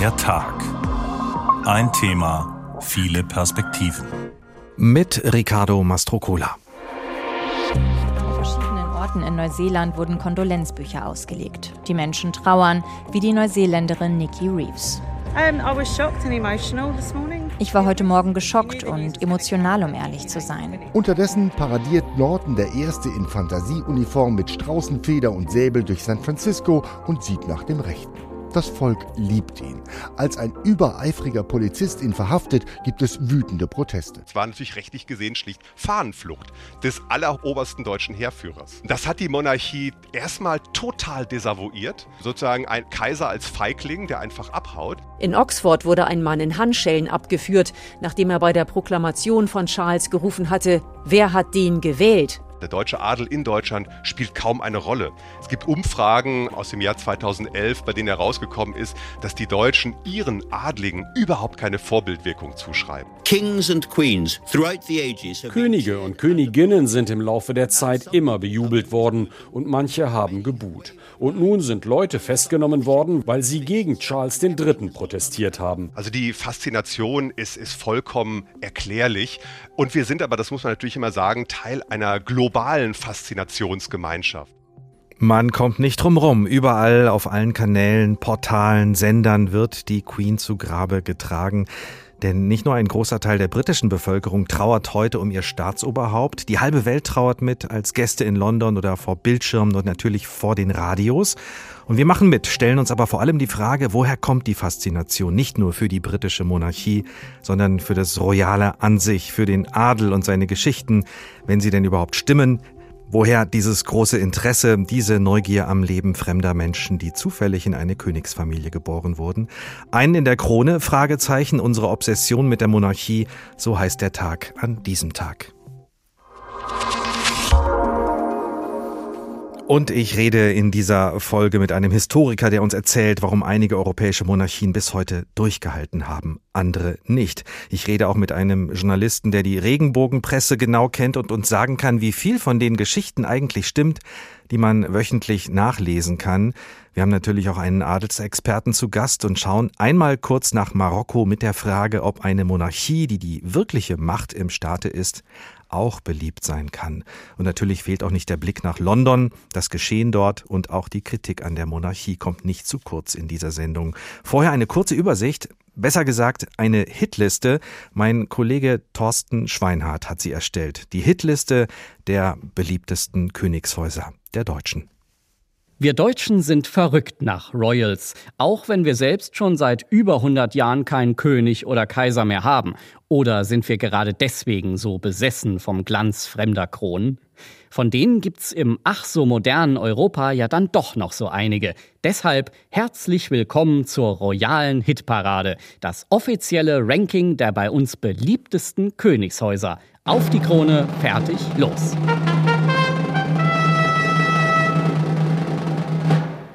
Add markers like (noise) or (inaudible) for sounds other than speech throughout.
Der Tag. Ein Thema, viele Perspektiven. Mit Ricardo Mastrocola. An verschiedenen Orten in Neuseeland wurden Kondolenzbücher ausgelegt. Die Menschen trauern, wie die Neuseeländerin Nikki Reeves. Ich war heute Morgen geschockt und emotional, um ehrlich zu sein. Unterdessen paradiert Norton der Erste in Fantasieuniform mit Straußenfeder und Säbel durch San Francisco und sieht nach dem Rechten. Das Volk liebt ihn. Als ein übereifriger Polizist ihn verhaftet, gibt es wütende Proteste. Es war natürlich rechtlich gesehen schlicht Fahnenflucht des allerobersten deutschen Heerführers. Das hat die Monarchie erstmal total desavouiert. Sozusagen ein Kaiser als Feigling, der einfach abhaut. In Oxford wurde ein Mann in Handschellen abgeführt, nachdem er bei der Proklamation von Charles gerufen hatte, wer hat den gewählt? Der deutsche Adel in Deutschland spielt kaum eine Rolle. Es gibt Umfragen aus dem Jahr 2011, bei denen herausgekommen ist, dass die Deutschen ihren Adligen überhaupt keine Vorbildwirkung zuschreiben. Könige und Königinnen sind im Laufe der Zeit immer bejubelt worden und manche haben gebuht. Und nun sind Leute festgenommen worden, weil sie gegen Charles III. protestiert haben. Also die Faszination ist, ist vollkommen erklärlich. Und wir sind aber, das muss man natürlich immer sagen, Teil einer globalen Faszinationsgemeinschaft. Man kommt nicht drum rum. Überall auf allen Kanälen, Portalen, Sendern wird die Queen zu Grabe getragen. Denn nicht nur ein großer Teil der britischen Bevölkerung trauert heute um ihr Staatsoberhaupt, die halbe Welt trauert mit als Gäste in London oder vor Bildschirmen und natürlich vor den Radios. Und wir machen mit, stellen uns aber vor allem die Frage, woher kommt die Faszination? Nicht nur für die britische Monarchie, sondern für das Royale an sich, für den Adel und seine Geschichten, wenn sie denn überhaupt stimmen, Woher dieses große Interesse, diese Neugier am Leben fremder Menschen, die zufällig in eine Königsfamilie geboren wurden? Einen in der Krone? Fragezeichen. Unsere Obsession mit der Monarchie. So heißt der Tag an diesem Tag. Und ich rede in dieser Folge mit einem Historiker, der uns erzählt, warum einige europäische Monarchien bis heute durchgehalten haben, andere nicht. Ich rede auch mit einem Journalisten, der die Regenbogenpresse genau kennt und uns sagen kann, wie viel von den Geschichten eigentlich stimmt, die man wöchentlich nachlesen kann. Wir haben natürlich auch einen Adelsexperten zu Gast und schauen einmal kurz nach Marokko mit der Frage, ob eine Monarchie, die die wirkliche Macht im Staate ist, auch beliebt sein kann. Und natürlich fehlt auch nicht der Blick nach London. Das Geschehen dort und auch die Kritik an der Monarchie kommt nicht zu kurz in dieser Sendung. Vorher eine kurze Übersicht, besser gesagt eine Hitliste. Mein Kollege Thorsten Schweinhardt hat sie erstellt. Die Hitliste der beliebtesten Königshäuser der Deutschen. Wir Deutschen sind verrückt nach Royals, auch wenn wir selbst schon seit über 100 Jahren keinen König oder Kaiser mehr haben. Oder sind wir gerade deswegen so besessen vom Glanz fremder Kronen? Von denen gibt's im ach so modernen Europa ja dann doch noch so einige. Deshalb herzlich willkommen zur royalen Hitparade, das offizielle Ranking der bei uns beliebtesten Königshäuser. Auf die Krone, fertig, los!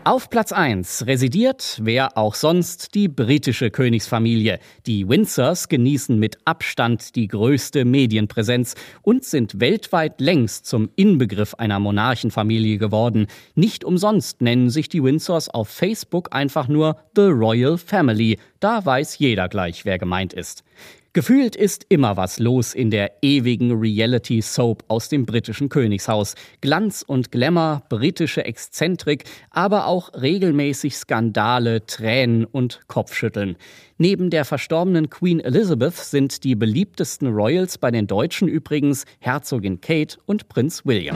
Auf Platz 1 residiert, wer auch sonst, die britische Königsfamilie. Die Windsors genießen mit Abstand die größte Medienpräsenz und sind weltweit längst zum Inbegriff einer Monarchenfamilie geworden. Nicht umsonst nennen sich die Windsors auf Facebook einfach nur The Royal Family. Da weiß jeder gleich, wer gemeint ist. Gefühlt ist immer was los in der ewigen Reality-Soap aus dem britischen Königshaus. Glanz und Glamour, britische Exzentrik, aber auch regelmäßig Skandale, Tränen und Kopfschütteln. Neben der verstorbenen Queen Elizabeth sind die beliebtesten Royals bei den Deutschen übrigens Herzogin Kate und Prinz William.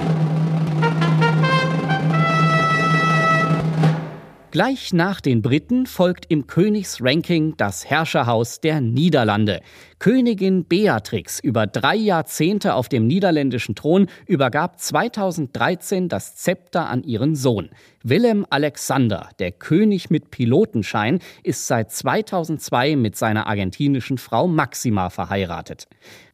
Gleich nach den Briten folgt im Königsranking das Herrscherhaus der Niederlande. Königin Beatrix, über drei Jahrzehnte auf dem niederländischen Thron, übergab 2013 das Zepter an ihren Sohn. Willem Alexander, der König mit Pilotenschein, ist seit 2002 mit seiner argentinischen Frau Maxima verheiratet.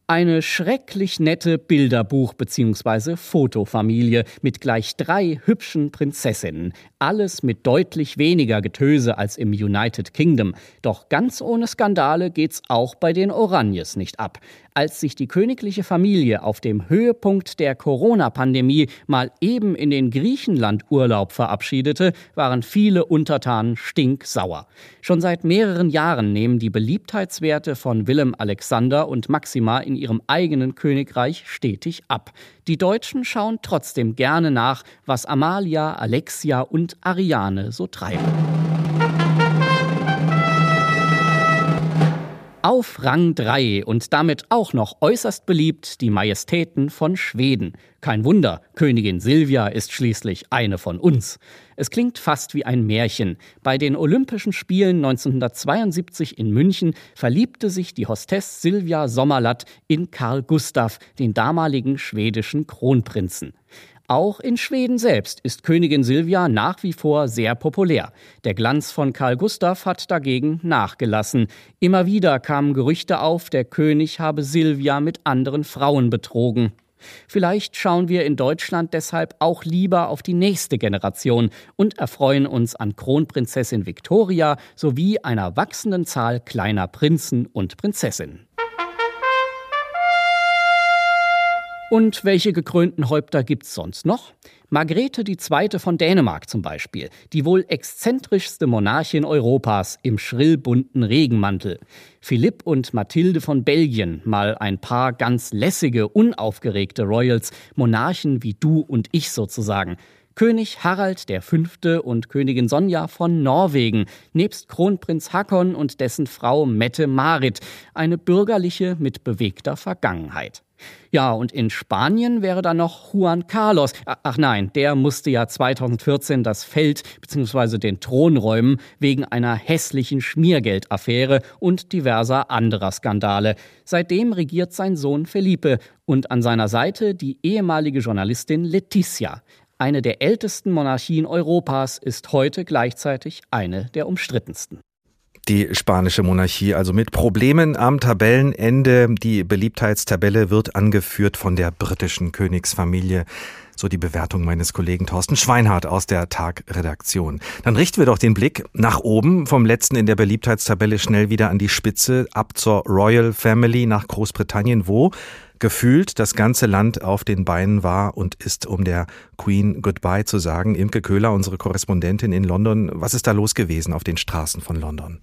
Eine schrecklich nette Bilderbuch- bzw. Fotofamilie mit gleich drei hübschen Prinzessinnen. Alles mit deutlich weniger Getöse als im United Kingdom. Doch ganz ohne Skandale geht's auch bei den Oranjes nicht ab. Als sich die königliche Familie auf dem Höhepunkt der Corona-Pandemie mal eben in den Griechenland-Urlaub verabschiedete, waren viele Untertanen stinksauer. Schon seit mehreren Jahren nehmen die Beliebtheitswerte von Willem Alexander und Maxima in ihrem eigenen Königreich stetig ab. Die Deutschen schauen trotzdem gerne nach, was Amalia, Alexia und Ariane so treiben. Auf Rang 3 und damit auch noch äußerst beliebt die Majestäten von Schweden. Kein Wunder, Königin Silvia ist schließlich eine von uns. Es klingt fast wie ein Märchen. Bei den Olympischen Spielen 1972 in München verliebte sich die Hostess Silvia Sommerlatt in Karl Gustav, den damaligen schwedischen Kronprinzen. Auch in Schweden selbst ist Königin Silvia nach wie vor sehr populär. Der Glanz von Karl Gustav hat dagegen nachgelassen. Immer wieder kamen Gerüchte auf, der König habe Silvia mit anderen Frauen betrogen. Vielleicht schauen wir in Deutschland deshalb auch lieber auf die nächste Generation und erfreuen uns an Kronprinzessin Victoria sowie einer wachsenden Zahl kleiner Prinzen und Prinzessinnen. Und welche gekrönten Häupter gibt's sonst noch? Margrethe II. von Dänemark zum Beispiel, die wohl exzentrischste Monarchin Europas im schrillbunten Regenmantel. Philipp und Mathilde von Belgien, mal ein paar ganz lässige, unaufgeregte Royals, Monarchen wie du und ich sozusagen. König Harald V. und Königin Sonja von Norwegen, nebst Kronprinz Hakon und dessen Frau Mette Marit, eine bürgerliche mit bewegter Vergangenheit. Ja, und in Spanien wäre da noch Juan Carlos. Ach nein, der musste ja 2014 das Feld bzw. den Thron räumen wegen einer hässlichen Schmiergeldaffäre und diverser anderer Skandale. Seitdem regiert sein Sohn Felipe und an seiner Seite die ehemalige Journalistin Letizia. Eine der ältesten Monarchien Europas ist heute gleichzeitig eine der umstrittensten die spanische Monarchie, also mit Problemen am Tabellenende. Die Beliebtheitstabelle wird angeführt von der britischen Königsfamilie. So die Bewertung meines Kollegen Thorsten Schweinhardt aus der Tag-Redaktion. Dann richten wir doch den Blick nach oben, vom letzten in der Beliebtheitstabelle schnell wieder an die Spitze, ab zur Royal Family nach Großbritannien, wo gefühlt das ganze Land auf den Beinen war und ist, um der Queen Goodbye zu sagen. Imke Köhler, unsere Korrespondentin in London, was ist da los gewesen auf den Straßen von London?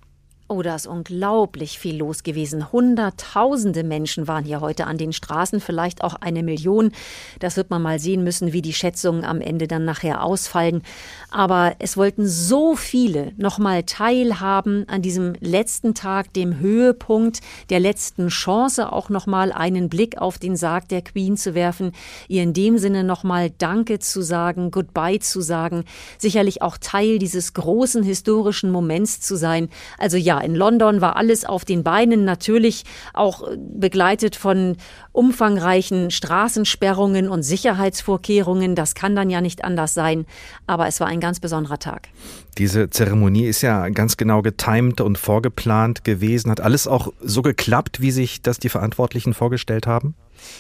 Oh, da ist unglaublich viel los gewesen. Hunderttausende Menschen waren hier heute an den Straßen, vielleicht auch eine Million. Das wird man mal sehen müssen, wie die Schätzungen am Ende dann nachher ausfallen. Aber es wollten so viele nochmal teilhaben an diesem letzten Tag, dem Höhepunkt der letzten Chance, auch nochmal einen Blick auf den Sarg der Queen zu werfen, ihr in dem Sinne nochmal Danke zu sagen, Goodbye zu sagen, sicherlich auch Teil dieses großen historischen Moments zu sein. Also ja, in London war alles auf den Beinen, natürlich auch begleitet von umfangreichen Straßensperrungen und Sicherheitsvorkehrungen. Das kann dann ja nicht anders sein. Aber es war ein ganz besonderer Tag. Diese Zeremonie ist ja ganz genau getimt und vorgeplant gewesen. Hat alles auch so geklappt, wie sich das die Verantwortlichen vorgestellt haben?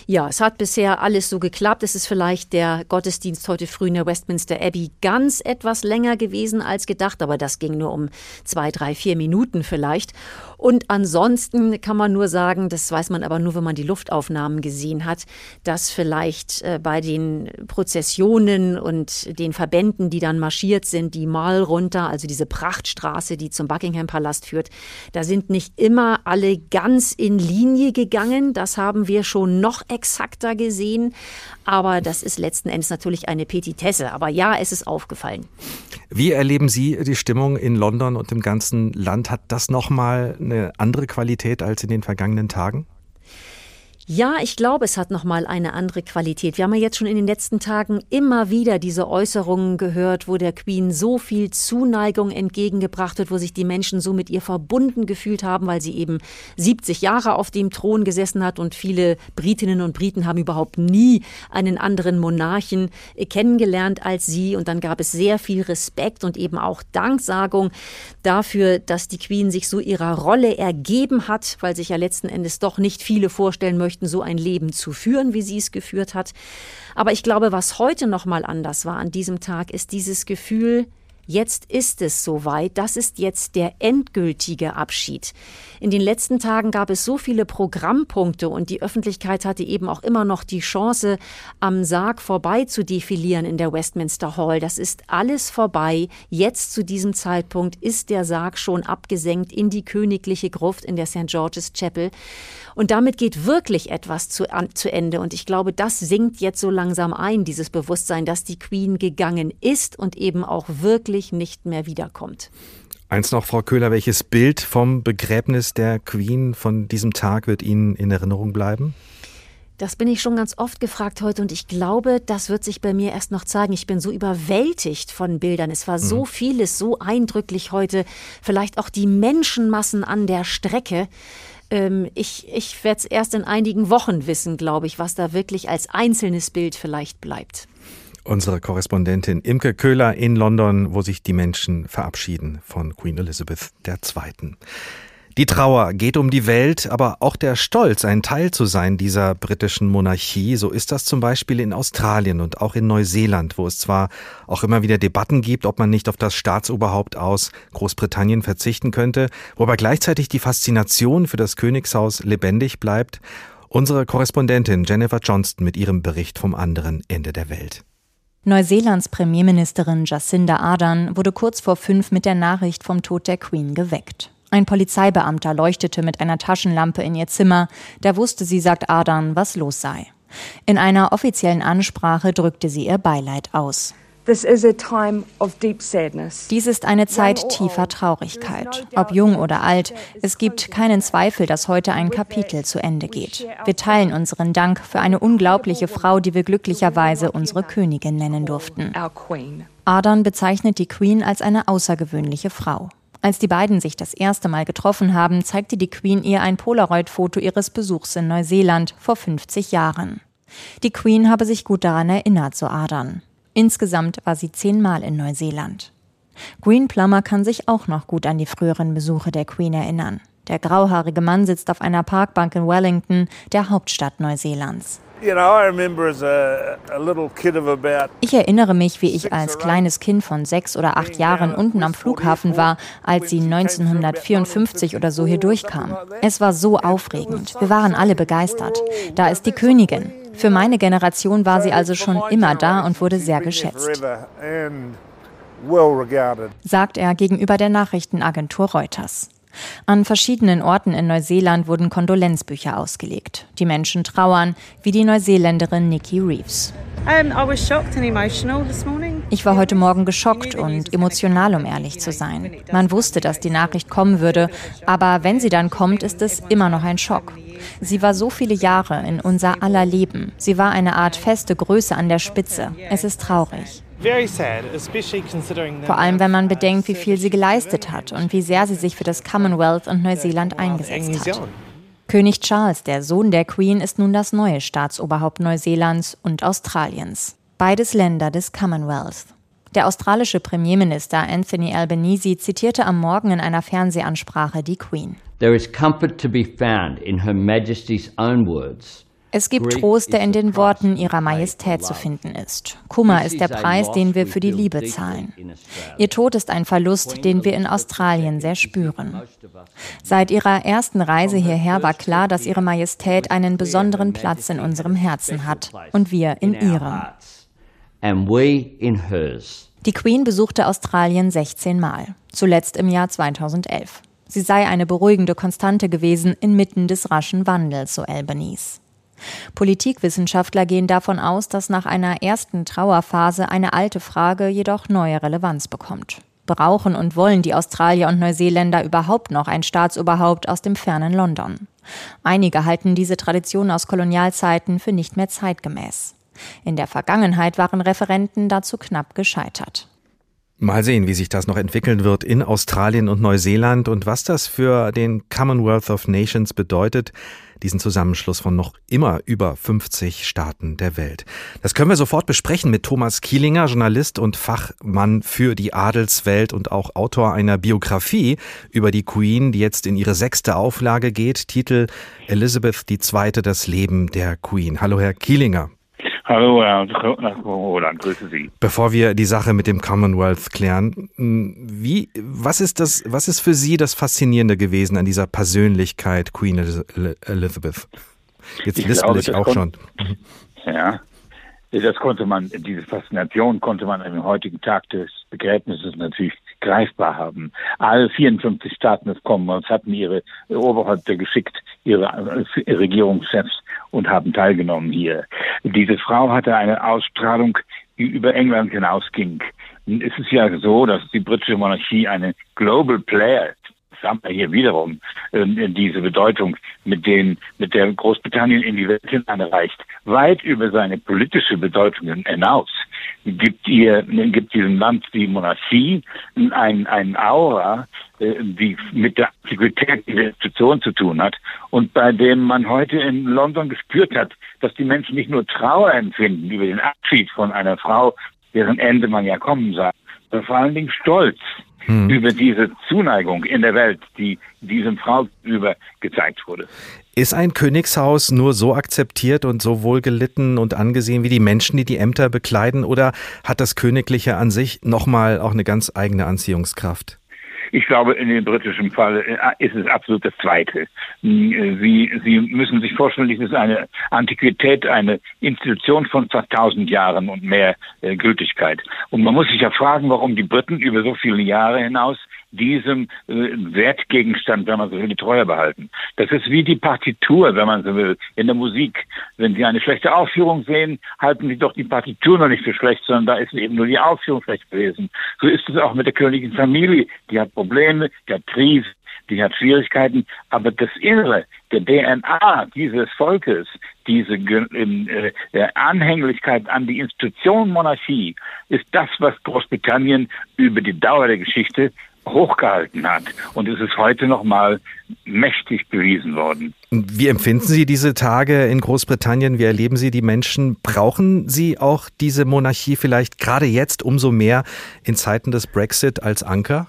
Ja, es hat bisher alles so geklappt. Es ist vielleicht der Gottesdienst heute früh in der Westminster Abbey ganz etwas länger gewesen als gedacht, aber das ging nur um zwei, drei, vier Minuten vielleicht. Und ansonsten kann man nur sagen, das weiß man aber nur, wenn man die Luftaufnahmen gesehen hat, dass vielleicht äh, bei den Prozessionen und den Verbänden, die dann marschiert sind, die Mal runter, also diese Prachtstraße, die zum Buckingham Palast führt, da sind nicht immer alle ganz in Linie gegangen. Das haben wir schon noch exakter gesehen. Aber das ist letzten Endes natürlich eine Petitesse. Aber ja, es ist aufgefallen. Wie erleben Sie die Stimmung in London und im ganzen Land? Hat das nochmal eine andere Qualität als in den vergangenen Tagen? Ja, ich glaube, es hat noch mal eine andere Qualität. Wir haben ja jetzt schon in den letzten Tagen immer wieder diese Äußerungen gehört, wo der Queen so viel Zuneigung entgegengebracht wird, wo sich die Menschen so mit ihr verbunden gefühlt haben, weil sie eben 70 Jahre auf dem Thron gesessen hat und viele Britinnen und Briten haben überhaupt nie einen anderen Monarchen kennengelernt als sie und dann gab es sehr viel Respekt und eben auch Danksagung dafür, dass die Queen sich so ihrer Rolle ergeben hat, weil sich ja letzten Endes doch nicht viele vorstellen möchten, möchten, so ein Leben zu führen, wie sie es geführt hat. Aber ich glaube, was heute noch mal anders war an diesem Tag, ist dieses Gefühl, Jetzt ist es soweit. Das ist jetzt der endgültige Abschied. In den letzten Tagen gab es so viele Programmpunkte und die Öffentlichkeit hatte eben auch immer noch die Chance, am Sarg vorbei zu defilieren in der Westminster Hall. Das ist alles vorbei. Jetzt zu diesem Zeitpunkt ist der Sarg schon abgesenkt in die königliche Gruft in der St. George's Chapel. Und damit geht wirklich etwas zu, an, zu Ende. Und ich glaube, das sinkt jetzt so langsam ein, dieses Bewusstsein, dass die Queen gegangen ist und eben auch wirklich nicht mehr wiederkommt. Eins noch, Frau Köhler, welches Bild vom Begräbnis der Queen von diesem Tag wird Ihnen in Erinnerung bleiben? Das bin ich schon ganz oft gefragt heute und ich glaube, das wird sich bei mir erst noch zeigen. Ich bin so überwältigt von Bildern. Es war so mhm. vieles, so eindrücklich heute. Vielleicht auch die Menschenmassen an der Strecke. Ähm, ich ich werde es erst in einigen Wochen wissen, glaube ich, was da wirklich als einzelnes Bild vielleicht bleibt. Unsere Korrespondentin Imke Köhler in London, wo sich die Menschen verabschieden von Queen Elizabeth II. Die Trauer geht um die Welt, aber auch der Stolz, ein Teil zu sein dieser britischen Monarchie. So ist das zum Beispiel in Australien und auch in Neuseeland, wo es zwar auch immer wieder Debatten gibt, ob man nicht auf das Staatsoberhaupt aus Großbritannien verzichten könnte, wobei gleichzeitig die Faszination für das Königshaus lebendig bleibt. Unsere Korrespondentin Jennifer Johnston mit ihrem Bericht vom anderen Ende der Welt. Neuseelands Premierministerin Jacinda Ardern wurde kurz vor fünf mit der Nachricht vom Tod der Queen geweckt. Ein Polizeibeamter leuchtete mit einer Taschenlampe in ihr Zimmer, da wusste sie, sagt Adan, was los sei. In einer offiziellen Ansprache drückte sie ihr Beileid aus. Dies ist eine Zeit tiefer Traurigkeit. Ob jung oder alt, es gibt keinen Zweifel, dass heute ein Kapitel zu Ende geht. Wir teilen unseren Dank für eine unglaubliche Frau, die wir glücklicherweise unsere Königin nennen durften. Adan bezeichnet die Queen als eine außergewöhnliche Frau. Als die beiden sich das erste Mal getroffen haben, zeigte die Queen ihr ein Polaroid-Foto ihres Besuchs in Neuseeland vor 50 Jahren. Die Queen habe sich gut daran erinnert, so Adern. Insgesamt war sie zehnmal in Neuseeland. Green Plummer kann sich auch noch gut an die früheren Besuche der Queen erinnern. Der grauhaarige Mann sitzt auf einer Parkbank in Wellington, der Hauptstadt Neuseelands. Ich erinnere mich, wie ich als kleines Kind von sechs oder acht Jahren unten am Flughafen war, als sie 1954 oder so hier durchkam. Es war so aufregend. Wir waren alle begeistert. Da ist die Königin. Für meine Generation war sie also schon immer da und wurde sehr geschätzt. Sagt er gegenüber der Nachrichtenagentur Reuters. An verschiedenen Orten in Neuseeland wurden Kondolenzbücher ausgelegt. Die Menschen trauern, wie die Neuseeländerin Nikki Reeves. Ich war heute Morgen geschockt und emotional, um ehrlich zu sein. Man wusste, dass die Nachricht kommen würde, aber wenn sie dann kommt, ist es immer noch ein Schock. Sie war so viele Jahre in unser aller Leben. Sie war eine Art feste Größe an der Spitze. Es ist traurig. Vor allem, wenn man bedenkt, wie viel sie geleistet hat und wie sehr sie sich für das Commonwealth und Neuseeland eingesetzt hat. König Charles, der Sohn der Queen, ist nun das neue Staatsoberhaupt Neuseelands und Australiens. Beides Länder des Commonwealth. Der australische Premierminister Anthony Albanese zitierte am Morgen in einer Fernsehansprache die Queen. There is comfort to be found in Her Majesty's own words. Es gibt Trost, der in den Worten ihrer Majestät zu finden ist. Kummer ist der Preis, den wir für die Liebe zahlen. Ihr Tod ist ein Verlust, den wir in Australien sehr spüren. Seit ihrer ersten Reise hierher war klar, dass ihre Majestät einen besonderen Platz in unserem Herzen hat und wir in ihrem. Die Queen besuchte Australien 16 Mal, zuletzt im Jahr 2011. Sie sei eine beruhigende Konstante gewesen inmitten des raschen Wandels, so Albanese. Politikwissenschaftler gehen davon aus, dass nach einer ersten Trauerphase eine alte Frage jedoch neue Relevanz bekommt. Brauchen und wollen die Australier und Neuseeländer überhaupt noch ein Staatsoberhaupt aus dem fernen London? Einige halten diese Tradition aus Kolonialzeiten für nicht mehr zeitgemäß. In der Vergangenheit waren Referenten dazu knapp gescheitert. Mal sehen, wie sich das noch entwickeln wird in Australien und Neuseeland und was das für den Commonwealth of Nations bedeutet, diesen Zusammenschluss von noch immer über 50 Staaten der Welt. Das können wir sofort besprechen mit Thomas Kielinger, Journalist und Fachmann für die Adelswelt und auch Autor einer Biografie über die Queen, die jetzt in ihre sechste Auflage geht. Titel Elizabeth II. Das Leben der Queen. Hallo, Herr Kielinger. Hallo, Herr Roland, grüße Sie. Bevor wir die Sache mit dem Commonwealth klären, wie, was ist das, was ist für Sie das Faszinierende gewesen an dieser Persönlichkeit Queen Elizabeth? Jetzt ich lispel ich auch schon. Ja, das konnte man, diese Faszination konnte man am heutigen Tag des Begräbnisses natürlich greifbar haben. Alle 54 Staaten des Commonwealth hatten ihre Oberhäupter geschickt, ihre Regierungschefs und haben teilgenommen hier. Diese Frau hatte eine Ausstrahlung, die über England hinausging. Es ist ja so, dass die britische Monarchie eine Global Player haben wir hier wiederum äh, diese Bedeutung, mit, den, mit der Großbritannien in die Welt hineinreicht, weit über seine politische Bedeutung hinaus, gibt, ihr, gibt diesem Land die Monarchie ein, ein Aura, äh, die mit der Antiquität dieser Institution zu tun hat und bei dem man heute in London gespürt hat, dass die Menschen nicht nur Trauer empfinden über den Abschied von einer Frau, deren Ende man ja kommen sah, sondern vor allen Dingen Stolz hm. über diese Zuneigung in der Welt, die diesem Frau über gezeigt wurde. Ist ein Königshaus nur so akzeptiert und so wohl gelitten und angesehen wie die Menschen, die die Ämter bekleiden, oder hat das Königliche an sich nochmal auch eine ganz eigene Anziehungskraft? Ich glaube, in dem britischen Fall äh, ist es absolut das Zweite. Hm, Sie, Sie müssen sich vorstellen, es ist eine Antiquität, eine Institution von fast tausend Jahren und mehr äh, Gültigkeit. Und man muss sich ja fragen, warum die Briten über so viele Jahre hinaus diesem äh, Wertgegenstand, wenn man so will, die Treue behalten. Das ist wie die Partitur, wenn man so will, in der Musik. Wenn Sie eine schlechte Aufführung sehen, halten Sie doch die Partitur noch nicht für schlecht, sondern da ist eben nur die Aufführung schlecht gewesen. So ist es auch mit der königlichen Familie. Die hat Probleme, die hat Krisen, die hat Schwierigkeiten, aber das Innere, der DNA dieses Volkes, diese äh, Anhänglichkeit an die Institution Monarchie, ist das, was Großbritannien über die Dauer der Geschichte hochgehalten hat. Und es ist heute nochmal mächtig bewiesen worden. Wie empfinden Sie diese Tage in Großbritannien? Wie erleben Sie die Menschen? Brauchen Sie auch diese Monarchie vielleicht gerade jetzt umso mehr in Zeiten des Brexit als Anker?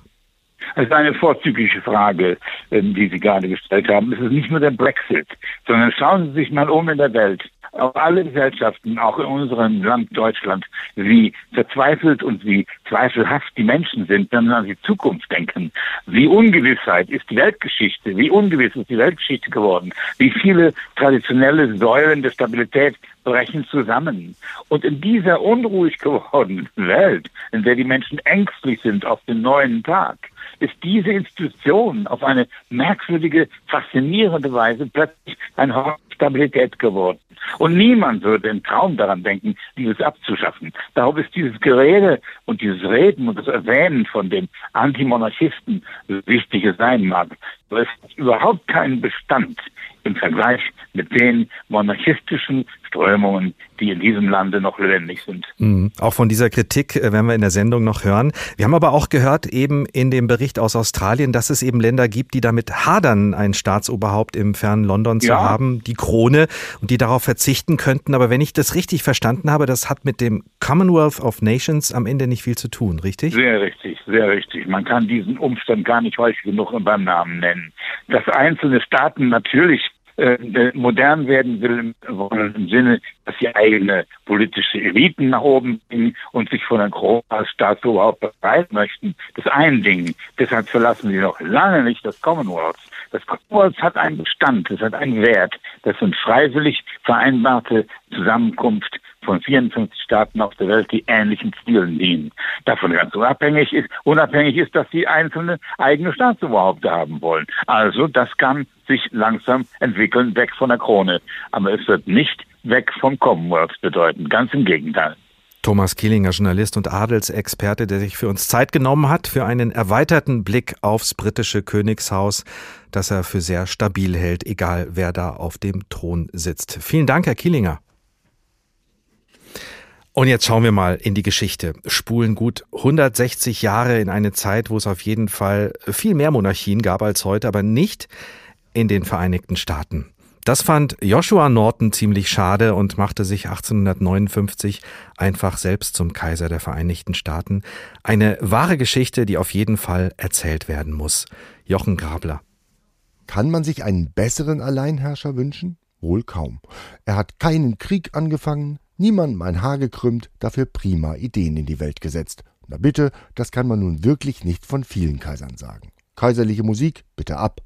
Das ist eine vorzügliche Frage, ähm, die Sie gerade gestellt haben. Es ist nicht nur der Brexit, sondern schauen Sie sich mal um in der Welt alle Gesellschaften, auch in unserem Land Deutschland, wie verzweifelt und wie zweifelhaft die Menschen sind, wenn sie an die Zukunft denken. Wie Ungewissheit ist die Weltgeschichte, wie ungewiss ist die Weltgeschichte geworden, wie viele traditionelle Säulen der Stabilität brechen zusammen. Und in dieser unruhig gewordenen Welt, in der die Menschen ängstlich sind auf den neuen Tag, ist diese Institution auf eine merkwürdige, faszinierende Weise plötzlich ein Hort Stabilität geworden. Und niemand würde im Traum daran denken, dieses abzuschaffen. Darum ist dieses Gerede und dieses Reden und das Erwähnen von den Antimonarchisten wichtiges sein mag. Es hat überhaupt keinen Bestand im Vergleich mit den monarchistischen Strömungen, die in diesem Lande noch lebendig sind. Mhm. Auch von dieser Kritik äh, werden wir in der Sendung noch hören. Wir haben aber auch gehört eben in dem Bericht aus Australien, dass es eben Länder gibt, die damit hadern, ein Staatsoberhaupt im fernen London zu ja. haben, die Krone, und die darauf verzichten könnten. Aber wenn ich das richtig verstanden habe, das hat mit dem Commonwealth of Nations am Ende nicht viel zu tun, richtig? Sehr richtig, sehr richtig. Man kann diesen Umstand gar nicht häufig genug beim Namen nennen. Dass einzelne Staaten natürlich äh, modern werden will, wollen im Sinne, dass sie eigene politische Eliten nach oben bringen und sich von einem Staat überhaupt befreien möchten. Das ein Ding. Deshalb verlassen sie noch lange nicht das Commonwealth. Das Commonwealth hat einen Bestand, es hat einen Wert. Das sind freiwillig vereinbarte Zusammenkunft von 54 Staaten auf der Welt, die ähnlichen Stilen dienen. Davon ganz unabhängig ist, unabhängig ist, dass sie einzelne eigene Staatsoberhaupte haben wollen. Also das kann sich langsam entwickeln, weg von der Krone. Aber es wird nicht weg vom Commonwealth bedeuten. Ganz im Gegenteil. Thomas Kielinger, Journalist und Adelsexperte, der sich für uns Zeit genommen hat für einen erweiterten Blick aufs britische Königshaus, das er für sehr stabil hält, egal wer da auf dem Thron sitzt. Vielen Dank, Herr Kielinger. Und jetzt schauen wir mal in die Geschichte. Spulen gut 160 Jahre in eine Zeit, wo es auf jeden Fall viel mehr Monarchien gab als heute, aber nicht in den Vereinigten Staaten. Das fand Joshua Norton ziemlich schade und machte sich 1859 einfach selbst zum Kaiser der Vereinigten Staaten. Eine wahre Geschichte, die auf jeden Fall erzählt werden muss. Jochen Grabler. Kann man sich einen besseren Alleinherrscher wünschen? Wohl kaum. Er hat keinen Krieg angefangen, niemandem ein Haar gekrümmt, dafür prima Ideen in die Welt gesetzt. Na bitte, das kann man nun wirklich nicht von vielen Kaisern sagen. Kaiserliche Musik, bitte ab.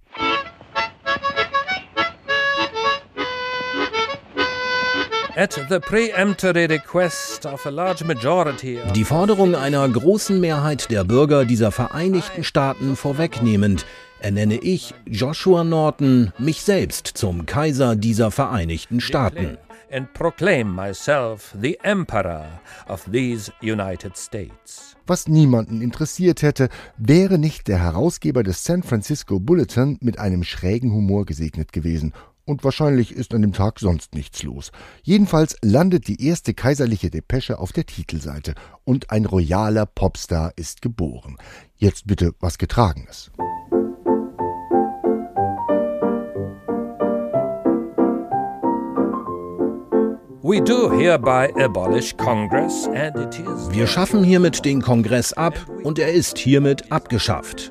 Die Forderung einer großen Mehrheit der Bürger dieser Vereinigten Staaten vorwegnehmend, ernenne ich, Joshua Norton, mich selbst zum Kaiser dieser Vereinigten Staaten. And proclaim myself the Emperor of these United States. Was niemanden interessiert hätte, wäre nicht der Herausgeber des San Francisco Bulletin mit einem schrägen Humor gesegnet gewesen und wahrscheinlich ist an dem Tag sonst nichts los. Jedenfalls landet die erste kaiserliche Depesche auf der Titelseite und ein royaler Popstar ist geboren. Jetzt bitte was Getragenes. Wir schaffen hiermit den Kongress ab und er ist hiermit abgeschafft.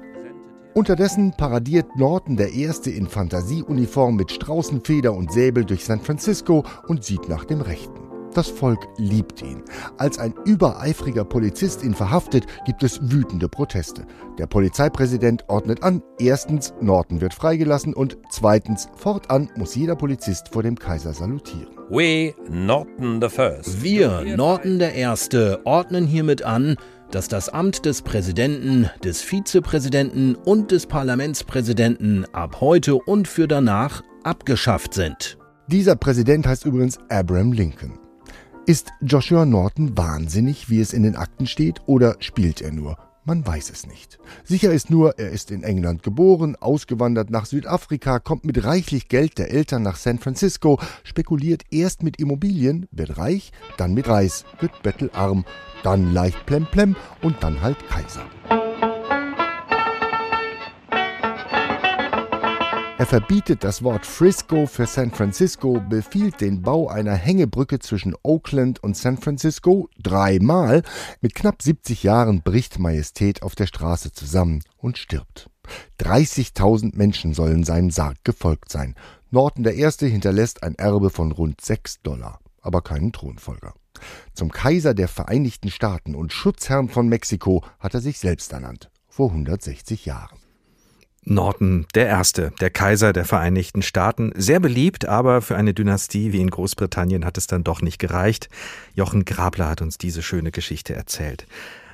Unterdessen paradiert Norton der Erste in Fantasieuniform mit Straußenfeder und Säbel durch San Francisco und sieht nach dem Rechten. Das Volk liebt ihn. Als ein übereifriger Polizist ihn verhaftet, gibt es wütende Proteste. Der Polizeipräsident ordnet an, erstens, Norton wird freigelassen und zweitens, fortan muss jeder Polizist vor dem Kaiser salutieren. We, Norton the First. Wir, Norton der Erste, ordnen hiermit an, dass das Amt des Präsidenten, des Vizepräsidenten und des Parlamentspräsidenten ab heute und für danach abgeschafft sind. Dieser Präsident heißt übrigens Abraham Lincoln. Ist Joshua Norton wahnsinnig, wie es in den Akten steht, oder spielt er nur? Man weiß es nicht. Sicher ist nur, er ist in England geboren, ausgewandert nach Südafrika, kommt mit reichlich Geld der Eltern nach San Francisco, spekuliert erst mit Immobilien, wird reich, dann mit Reis, wird bettelarm, dann leicht plemplem und dann halt Kaiser. Er verbietet das Wort Frisco für San Francisco, befiehlt den Bau einer Hängebrücke zwischen Oakland und San Francisco dreimal. Mit knapp 70 Jahren bricht Majestät auf der Straße zusammen und stirbt. 30.000 Menschen sollen seinem Sarg gefolgt sein. Norton I. hinterlässt ein Erbe von rund 6 Dollar, aber keinen Thronfolger. Zum Kaiser der Vereinigten Staaten und Schutzherrn von Mexiko hat er sich selbst ernannt, vor 160 Jahren. Norton der Erste, der Kaiser der Vereinigten Staaten. Sehr beliebt, aber für eine Dynastie wie in Großbritannien hat es dann doch nicht gereicht. Jochen Grabler hat uns diese schöne Geschichte erzählt.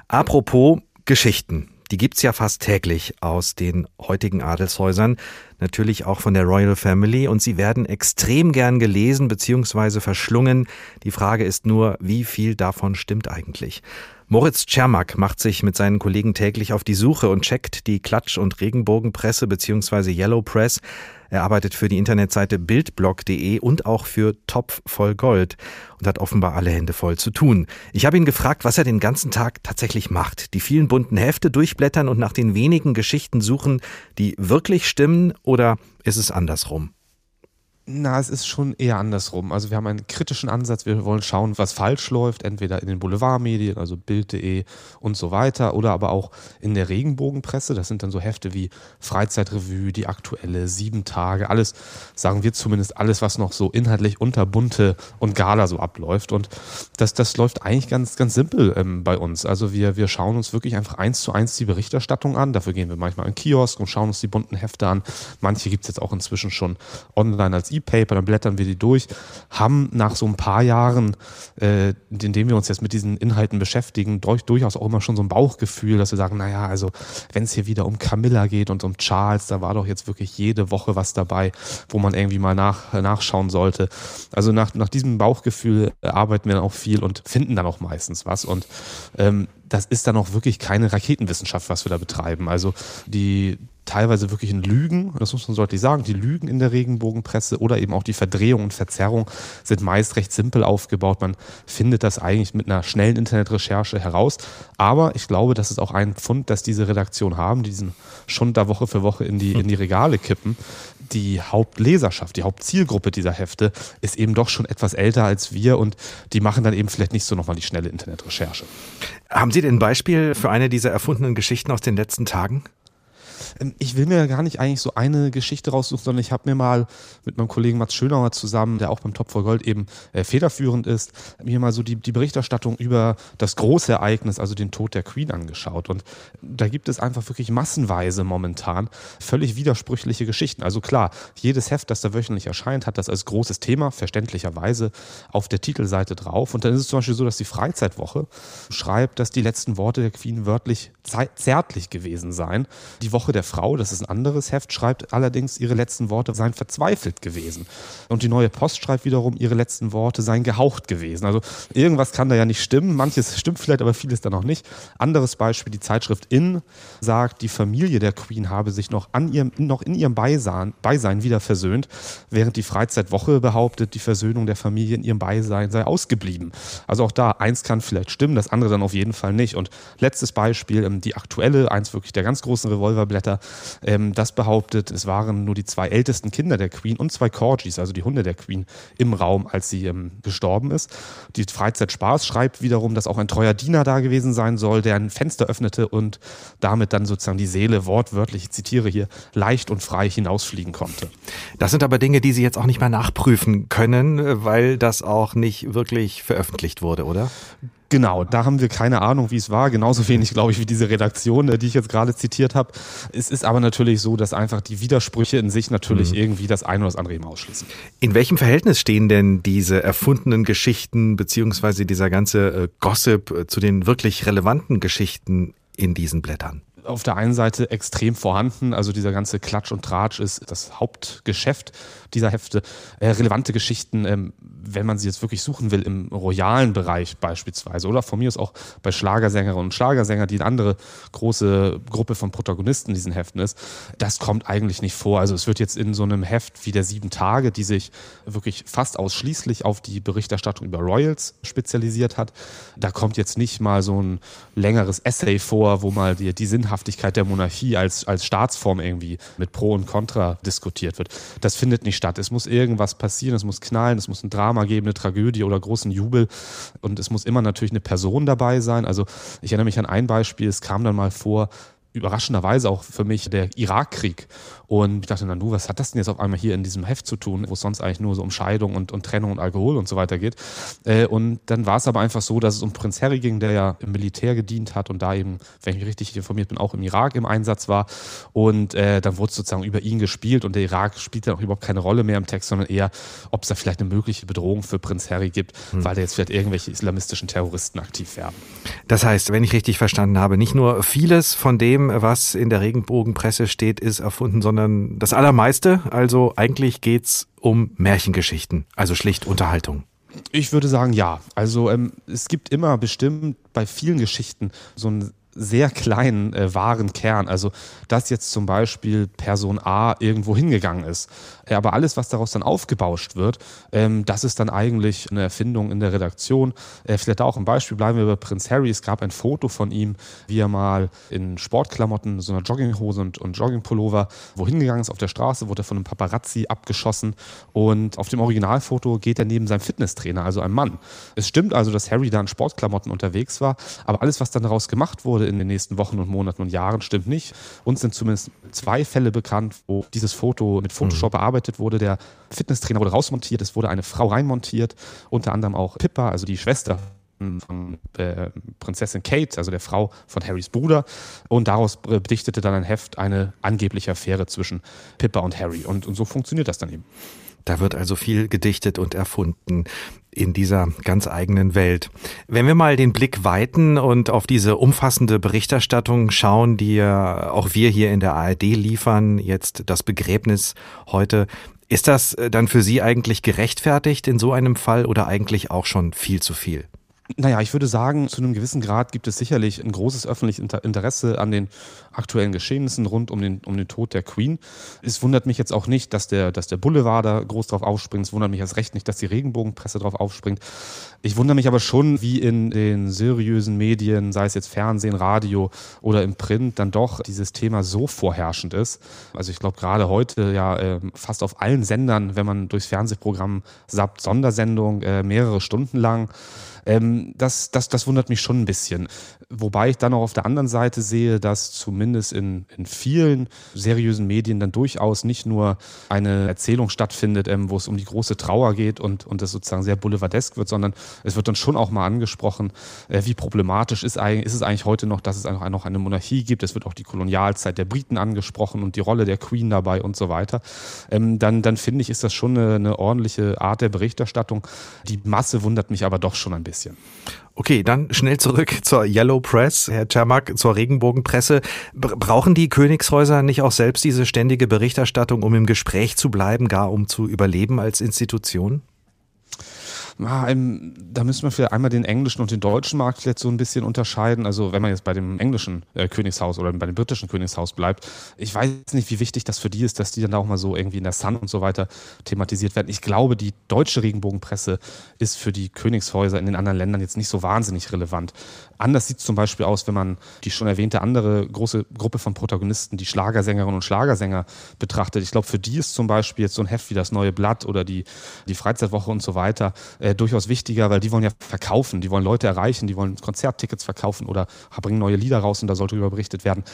Apropos Geschichten. Die gibt's ja fast täglich aus den heutigen Adelshäusern, natürlich auch von der Royal Family und sie werden extrem gern gelesen bzw. verschlungen. Die Frage ist nur, wie viel davon stimmt eigentlich? Moritz Czermak macht sich mit seinen Kollegen täglich auf die Suche und checkt die Klatsch- und Regenbogenpresse bzw. Yellow Press. Er arbeitet für die Internetseite bildblog.de und auch für Topf voll Gold und hat offenbar alle Hände voll zu tun. Ich habe ihn gefragt, was er den ganzen Tag tatsächlich macht. Die vielen bunten Hefte durchblättern und nach den wenigen Geschichten suchen, die wirklich stimmen oder ist es andersrum? Na, es ist schon eher andersrum. Also wir haben einen kritischen Ansatz. Wir wollen schauen, was falsch läuft, entweder in den Boulevardmedien, also Bild.de und so weiter, oder aber auch in der Regenbogenpresse. Das sind dann so Hefte wie Freizeitrevue, die aktuelle, sieben Tage, alles, sagen wir zumindest, alles, was noch so inhaltlich unter Bunte und Gala so abläuft. Und das, das läuft eigentlich ganz, ganz simpel ähm, bei uns. Also wir, wir schauen uns wirklich einfach eins zu eins die Berichterstattung an. Dafür gehen wir manchmal in Kiosk und schauen uns die bunten Hefte an. Manche gibt es jetzt auch inzwischen schon online als E-Paper, dann blättern wir die durch, haben nach so ein paar Jahren, äh, in denen wir uns jetzt mit diesen Inhalten beschäftigen, durch, durchaus auch immer schon so ein Bauchgefühl, dass wir sagen, naja, also wenn es hier wieder um Camilla geht und um Charles, da war doch jetzt wirklich jede Woche was dabei, wo man irgendwie mal nach, nachschauen sollte. Also nach, nach diesem Bauchgefühl arbeiten wir dann auch viel und finden dann auch meistens was. Und ähm, das ist dann auch wirklich keine Raketenwissenschaft, was wir da betreiben. Also die teilweise wirklichen Lügen, das muss man deutlich sagen, die Lügen in der Regenbogenpresse oder eben auch die Verdrehung und Verzerrung sind meist recht simpel aufgebaut. Man findet das eigentlich mit einer schnellen Internetrecherche heraus. Aber ich glaube, das ist auch ein Pfund, das diese Redaktion haben, die diesen schon da Woche für Woche in die, in die Regale kippen. Die Hauptleserschaft, die Hauptzielgruppe dieser Hefte ist eben doch schon etwas älter als wir und die machen dann eben vielleicht nicht so nochmal die schnelle Internetrecherche. Haben Sie denn ein Beispiel für eine dieser erfundenen Geschichten aus den letzten Tagen? Ähm, ich will mir gar nicht eigentlich so eine Geschichte raussuchen, sondern ich habe mir mal mit meinem Kollegen Mats Schönauer zusammen, der auch beim Top for Gold eben äh, federführend ist, mir mal so die, die Berichterstattung über das große Ereignis, also den Tod der Queen angeschaut. Und da gibt es einfach wirklich massenweise momentan völlig widersprüchliche Geschichten. Also klar, jedes Heft, das da wöchentlich erscheint, hat das als großes Thema, verständlicherweise, auf der Titelseite drauf. Und dann ist es zum Beispiel so, dass die Freizeitwoche schreibt, dass die letzten Worte der Queen wörtlich zärtlich gewesen seien. Die Woche der Frau, das ist ein anderes Heft, schreibt allerdings, ihre letzten Worte seien verzweifelt gewesen. Und die neue Post schreibt wiederum, ihre letzten Worte seien gehaucht gewesen. Also irgendwas kann da ja nicht stimmen. Manches stimmt vielleicht, aber vieles dann noch nicht. Anderes Beispiel, die Zeitschrift In sagt, die Familie der Queen habe sich noch, an ihrem, noch in ihrem Beisein, Beisein wieder versöhnt, während die Freizeitwoche behauptet, die Versöhnung der Familie in ihrem Beisein sei ausgeblieben. Also auch da, eins kann vielleicht stimmen, das andere dann auf jeden Fall nicht. Und letztes Beispiel, ähm, die aktuelle, eins wirklich der ganz großen Revolverblätter, weiter. Ähm, das behauptet, es waren nur die zwei ältesten Kinder der Queen und zwei Corgis, also die Hunde der Queen, im Raum, als sie ähm, gestorben ist. Die Freizeit Spaß schreibt wiederum, dass auch ein treuer Diener da gewesen sein soll, der ein Fenster öffnete und damit dann sozusagen die Seele wortwörtlich, ich zitiere hier, leicht und frei hinausfliegen konnte. Das sind aber Dinge, die Sie jetzt auch nicht mehr nachprüfen können, weil das auch nicht wirklich veröffentlicht wurde, oder? Genau, da haben wir keine Ahnung, wie es war. Genauso wenig, glaube ich, wie diese Redaktion, äh, die ich jetzt gerade zitiert habe. Es ist aber natürlich so, dass einfach die Widersprüche in sich natürlich mhm. irgendwie das eine oder das andere eben ausschließen. In welchem Verhältnis stehen denn diese erfundenen Geschichten beziehungsweise dieser ganze äh, Gossip äh, zu den wirklich relevanten Geschichten in diesen Blättern? auf der einen Seite extrem vorhanden. Also dieser ganze Klatsch und Tratsch ist das Hauptgeschäft dieser Hefte. Äh, relevante Geschichten, ähm, wenn man sie jetzt wirklich suchen will, im royalen Bereich beispielsweise. Oder von mir ist auch bei Schlagersängerinnen und Schlagersänger, die eine andere große Gruppe von Protagonisten in diesen Heften ist. Das kommt eigentlich nicht vor. Also es wird jetzt in so einem Heft wie der Sieben Tage, die sich wirklich fast ausschließlich auf die Berichterstattung über Royals spezialisiert hat. Da kommt jetzt nicht mal so ein längeres Essay vor, wo mal die, die Sinnhaftigkeit der Monarchie als, als Staatsform irgendwie mit Pro und Contra diskutiert wird. Das findet nicht statt. Es muss irgendwas passieren, es muss knallen, es muss ein Drama geben, eine Tragödie oder großen Jubel und es muss immer natürlich eine Person dabei sein. Also ich erinnere mich an ein Beispiel, es kam dann mal vor, überraschenderweise auch für mich der Irakkrieg. Und ich dachte dann, du, was hat das denn jetzt auf einmal hier in diesem Heft zu tun, wo es sonst eigentlich nur so um Scheidung und, und Trennung und Alkohol und so weiter geht. Äh, und dann war es aber einfach so, dass es um Prinz Harry ging, der ja im Militär gedient hat und da eben, wenn ich mich richtig informiert bin, auch im Irak im Einsatz war. Und äh, dann wurde sozusagen über ihn gespielt und der Irak spielt dann auch überhaupt keine Rolle mehr im Text, sondern eher, ob es da vielleicht eine mögliche Bedrohung für Prinz Harry gibt, hm. weil da jetzt vielleicht irgendwelche islamistischen Terroristen aktiv werden. Das heißt, wenn ich richtig verstanden habe, nicht nur vieles von dem, was in der Regenbogenpresse steht, ist erfunden, sondern das Allermeiste. Also eigentlich geht's um Märchengeschichten, also schlicht Unterhaltung. Ich würde sagen, ja. Also ähm, es gibt immer bestimmt bei vielen Geschichten so ein sehr kleinen äh, wahren Kern. Also, dass jetzt zum Beispiel Person A irgendwo hingegangen ist. Aber alles, was daraus dann aufgebauscht wird, ähm, das ist dann eigentlich eine Erfindung in der Redaktion. Äh, vielleicht auch ein Beispiel, bleiben wir bei Prinz Harry. Es gab ein Foto von ihm, wie er mal in Sportklamotten, so einer Jogginghose und, und Joggingpullover, wohin gegangen ist auf der Straße, wurde er von einem Paparazzi abgeschossen. Und auf dem Originalfoto geht er neben seinem Fitnesstrainer, also einem Mann. Es stimmt also, dass Harry da in Sportklamotten unterwegs war, aber alles, was dann daraus gemacht wurde in den nächsten Wochen und Monaten und Jahren, stimmt nicht. Uns sind zumindest zwei Fälle bekannt, wo dieses Foto mit Photoshop mhm. bearbeitet bearbeitet wurde. Der Fitnesstrainer wurde rausmontiert, es wurde eine Frau reinmontiert, unter anderem auch Pippa, also die Schwester von äh, Prinzessin Kate, also der Frau von Harrys Bruder. Und daraus bedichtete dann ein Heft eine angebliche Affäre zwischen Pippa und Harry. Und, und so funktioniert das dann eben. Da wird also viel gedichtet und erfunden in dieser ganz eigenen Welt. Wenn wir mal den Blick weiten und auf diese umfassende Berichterstattung schauen, die ja auch wir hier in der ARD liefern, jetzt das Begräbnis heute, ist das äh, dann für Sie eigentlich gerechtfertigt in so einem Fall oder eigentlich auch schon viel zu viel? Naja, ich würde sagen, zu einem gewissen Grad gibt es sicherlich ein großes öffentliches Interesse an den aktuellen Geschehnissen rund um den, um den Tod der Queen. Es wundert mich jetzt auch nicht, dass der, dass der Boulevard da groß drauf aufspringt. Es wundert mich erst recht nicht, dass die Regenbogenpresse drauf aufspringt. Ich wundere mich aber schon, wie in den seriösen Medien, sei es jetzt Fernsehen, Radio oder im Print, dann doch dieses Thema so vorherrschend ist. Also ich glaube gerade heute ja äh, fast auf allen Sendern, wenn man durchs Fernsehprogramm sappt, Sondersendung äh, mehrere Stunden lang. Ähm, das, das, das wundert mich schon ein bisschen. Wobei ich dann auch auf der anderen Seite sehe, dass zumindest in, in vielen seriösen Medien dann durchaus nicht nur eine Erzählung stattfindet, ähm, wo es um die große Trauer geht und, und das sozusagen sehr boulevardesk wird, sondern es wird dann schon auch mal angesprochen, äh, wie problematisch ist, ist es eigentlich heute noch, dass es noch eine Monarchie gibt. Es wird auch die Kolonialzeit der Briten angesprochen und die Rolle der Queen dabei und so weiter. Ähm, dann, dann finde ich, ist das schon eine, eine ordentliche Art der Berichterstattung. Die Masse wundert mich aber doch schon ein bisschen. Okay, dann schnell zurück (laughs) zur Yellow Press, Herr Czermak, zur Regenbogenpresse. Brauchen die Königshäuser nicht auch selbst diese ständige Berichterstattung, um im Gespräch zu bleiben, gar um zu überleben als Institution? Da müssen wir vielleicht einmal den englischen und den deutschen Markt vielleicht so ein bisschen unterscheiden. Also wenn man jetzt bei dem englischen äh, Königshaus oder bei dem britischen Königshaus bleibt, ich weiß nicht, wie wichtig das für die ist, dass die dann auch mal so irgendwie in der Sun und so weiter thematisiert werden. Ich glaube, die deutsche Regenbogenpresse ist für die Königshäuser in den anderen Ländern jetzt nicht so wahnsinnig relevant. Anders sieht es zum Beispiel aus, wenn man die schon erwähnte andere große Gruppe von Protagonisten, die Schlagersängerinnen und Schlagersänger betrachtet. Ich glaube, für die ist zum Beispiel jetzt so ein Heft wie das Neue Blatt oder die, die Freizeitwoche und so weiter äh, durchaus wichtiger, weil die wollen ja verkaufen, die wollen Leute erreichen, die wollen Konzerttickets verkaufen oder bringen neue Lieder raus und da sollte darüber berichtet werden.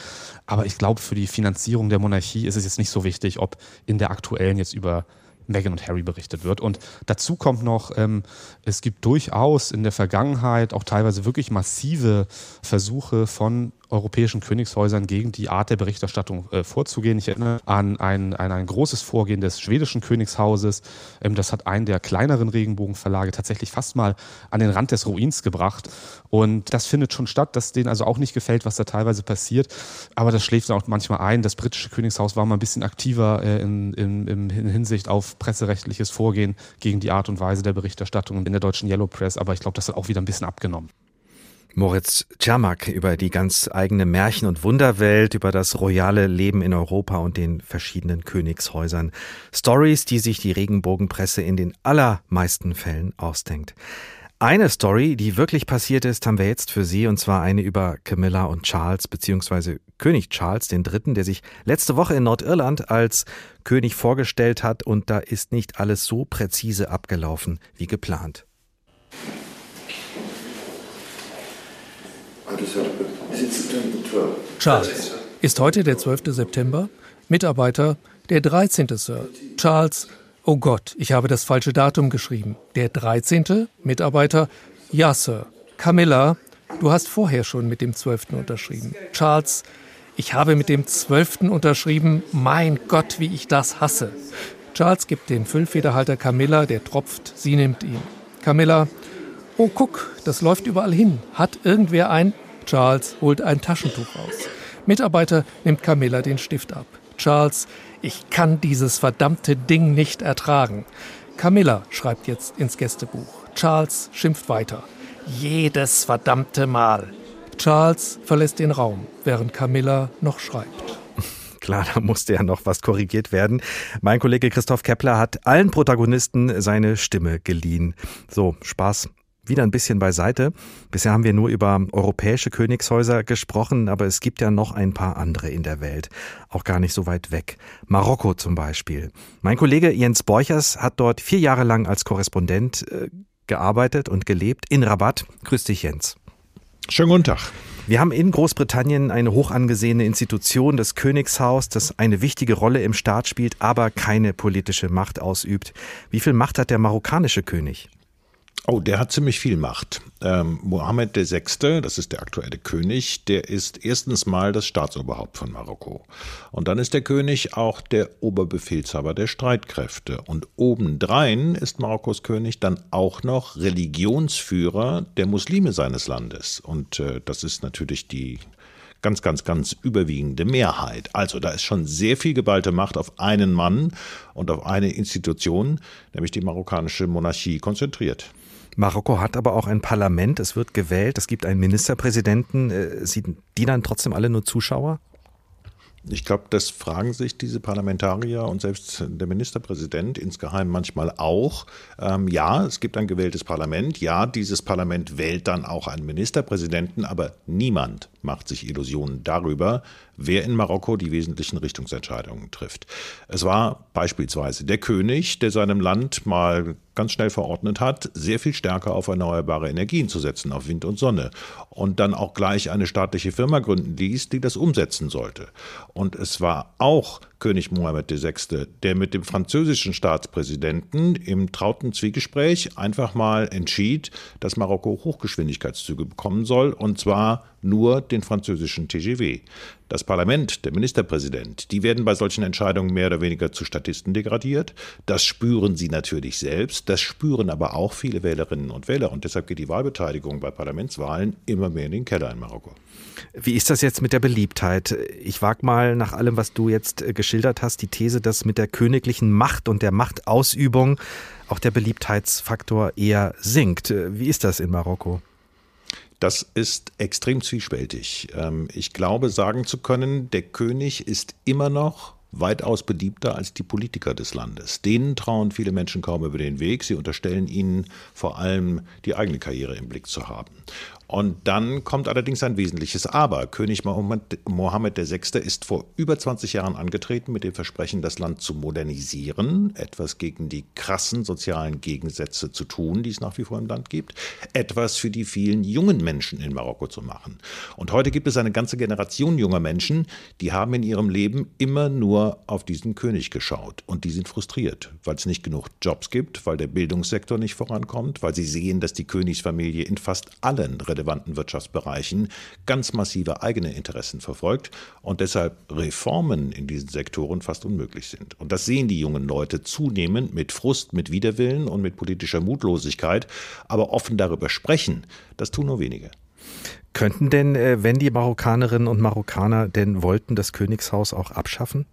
Aber ich glaube, für die Finanzierung der Monarchie ist es jetzt nicht so wichtig, ob in der aktuellen jetzt über Meghan und Harry berichtet wird. Und dazu kommt noch, ähm, es gibt durchaus in der Vergangenheit auch teilweise wirklich massive Versuche von europäischen Königshäusern gegen die Art der Berichterstattung äh, vorzugehen. Ich erinnere an ein, an ein großes Vorgehen des schwedischen Königshauses. Ähm, das hat einen der kleineren Regenbogenverlage tatsächlich fast mal an den Rand des Ruins gebracht. Und das findet schon statt, dass denen also auch nicht gefällt, was da teilweise passiert. Aber das schläft dann auch manchmal ein. Das britische Königshaus war mal ein bisschen aktiver äh, in, in, in Hinsicht auf presserechtliches Vorgehen gegen die Art und Weise der Berichterstattung in der deutschen Yellow Press. Aber ich glaube, das hat auch wieder ein bisschen abgenommen. Moritz Czermak über die ganz eigene Märchen- und Wunderwelt, über das royale Leben in Europa und den verschiedenen Königshäusern. Stories, die sich die Regenbogenpresse in den allermeisten Fällen ausdenkt. Eine Story, die wirklich passiert ist, haben wir jetzt für Sie, und zwar eine über Camilla und Charles, beziehungsweise König Charles III., der sich letzte Woche in Nordirland als König vorgestellt hat, und da ist nicht alles so präzise abgelaufen wie geplant. Charles ist heute der 12. September, Mitarbeiter der 13. Sir. Charles, oh Gott, ich habe das falsche Datum geschrieben. Der 13. Mitarbeiter, ja Sir. Camilla, du hast vorher schon mit dem 12. unterschrieben. Charles, ich habe mit dem 12. unterschrieben. Mein Gott, wie ich das hasse. Charles gibt den Füllfederhalter Camilla, der tropft, sie nimmt ihn. Camilla, Oh, guck, das läuft überall hin. Hat irgendwer ein? Charles holt ein Taschentuch raus. Mitarbeiter nimmt Camilla den Stift ab. Charles, ich kann dieses verdammte Ding nicht ertragen. Camilla schreibt jetzt ins Gästebuch. Charles schimpft weiter. Jedes verdammte Mal. Charles verlässt den Raum, während Camilla noch schreibt. (laughs) Klar, da musste ja noch was korrigiert werden. Mein Kollege Christoph Kepler hat allen Protagonisten seine Stimme geliehen. So, Spaß wieder ein bisschen beiseite. Bisher haben wir nur über europäische Königshäuser gesprochen, aber es gibt ja noch ein paar andere in der Welt, auch gar nicht so weit weg. Marokko zum Beispiel. Mein Kollege Jens Borchers hat dort vier Jahre lang als Korrespondent äh, gearbeitet und gelebt in Rabat. Grüß dich, Jens. Schönen guten Tag. Wir haben in Großbritannien eine hoch angesehene Institution, das Königshaus, das eine wichtige Rolle im Staat spielt, aber keine politische Macht ausübt. Wie viel Macht hat der marokkanische König? Oh, der hat ziemlich viel Macht. Ähm, Mohammed VI., das ist der aktuelle König, der ist erstens mal das Staatsoberhaupt von Marokko. Und dann ist der König auch der Oberbefehlshaber der Streitkräfte. Und obendrein ist Marokkos König dann auch noch Religionsführer der Muslime seines Landes. Und äh, das ist natürlich die ganz, ganz, ganz überwiegende Mehrheit. Also da ist schon sehr viel geballte Macht auf einen Mann und auf eine Institution, nämlich die marokkanische Monarchie, konzentriert. Marokko hat aber auch ein Parlament, es wird gewählt, es gibt einen Ministerpräsidenten. Äh, sind die dann trotzdem alle nur Zuschauer? Ich glaube, das fragen sich diese Parlamentarier und selbst der Ministerpräsident insgeheim manchmal auch. Ähm, ja, es gibt ein gewähltes Parlament. Ja, dieses Parlament wählt dann auch einen Ministerpräsidenten, aber niemand macht sich Illusionen darüber, wer in Marokko die wesentlichen Richtungsentscheidungen trifft. Es war beispielsweise der König, der seinem Land mal ganz schnell verordnet hat, sehr viel stärker auf erneuerbare Energien zu setzen, auf Wind und Sonne. Und dann auch gleich eine staatliche Firma gründen ließ, die das umsetzen sollte. Und es war auch König Mohammed VI., der mit dem französischen Staatspräsidenten im trauten Zwiegespräch einfach mal entschied, dass Marokko Hochgeschwindigkeitszüge bekommen soll, und zwar nur den französischen TGV. Das Parlament, der Ministerpräsident, die werden bei solchen Entscheidungen mehr oder weniger zu Statisten degradiert. Das spüren sie natürlich selbst, das spüren aber auch viele Wählerinnen und Wähler. Und deshalb geht die Wahlbeteiligung bei Parlamentswahlen immer mehr in den Keller in Marokko. Wie ist das jetzt mit der Beliebtheit? Ich wage mal nach allem, was du jetzt äh, geschildert hast, die These, dass mit der königlichen Macht und der Machtausübung auch der Beliebtheitsfaktor eher sinkt. Wie ist das in Marokko? Das ist extrem zwiespältig. Ähm, ich glaube, sagen zu können, der König ist immer noch weitaus beliebter als die Politiker des Landes. Denen trauen viele Menschen kaum über den Weg. Sie unterstellen ihnen vor allem die eigene Karriere im Blick zu haben. Und dann kommt allerdings ein wesentliches Aber. König Mohammed, VI. ist vor über 20 Jahren angetreten mit dem Versprechen, das Land zu modernisieren, etwas gegen die krassen sozialen Gegensätze zu tun, die es nach wie vor im Land gibt, etwas für die vielen jungen Menschen in Marokko zu machen. Und heute gibt es eine ganze Generation junger Menschen, die haben in ihrem Leben immer nur auf diesen König geschaut. Und die sind frustriert, weil es nicht genug Jobs gibt, weil der Bildungssektor nicht vorankommt, weil sie sehen, dass die Königsfamilie in fast allen relevanten Wirtschaftsbereichen ganz massive eigene Interessen verfolgt und deshalb Reformen in diesen Sektoren fast unmöglich sind. Und das sehen die jungen Leute zunehmend mit Frust, mit Widerwillen und mit politischer Mutlosigkeit, aber offen darüber sprechen, das tun nur wenige. Könnten denn, äh, wenn die Marokkanerinnen und Marokkaner denn wollten, das Königshaus auch abschaffen?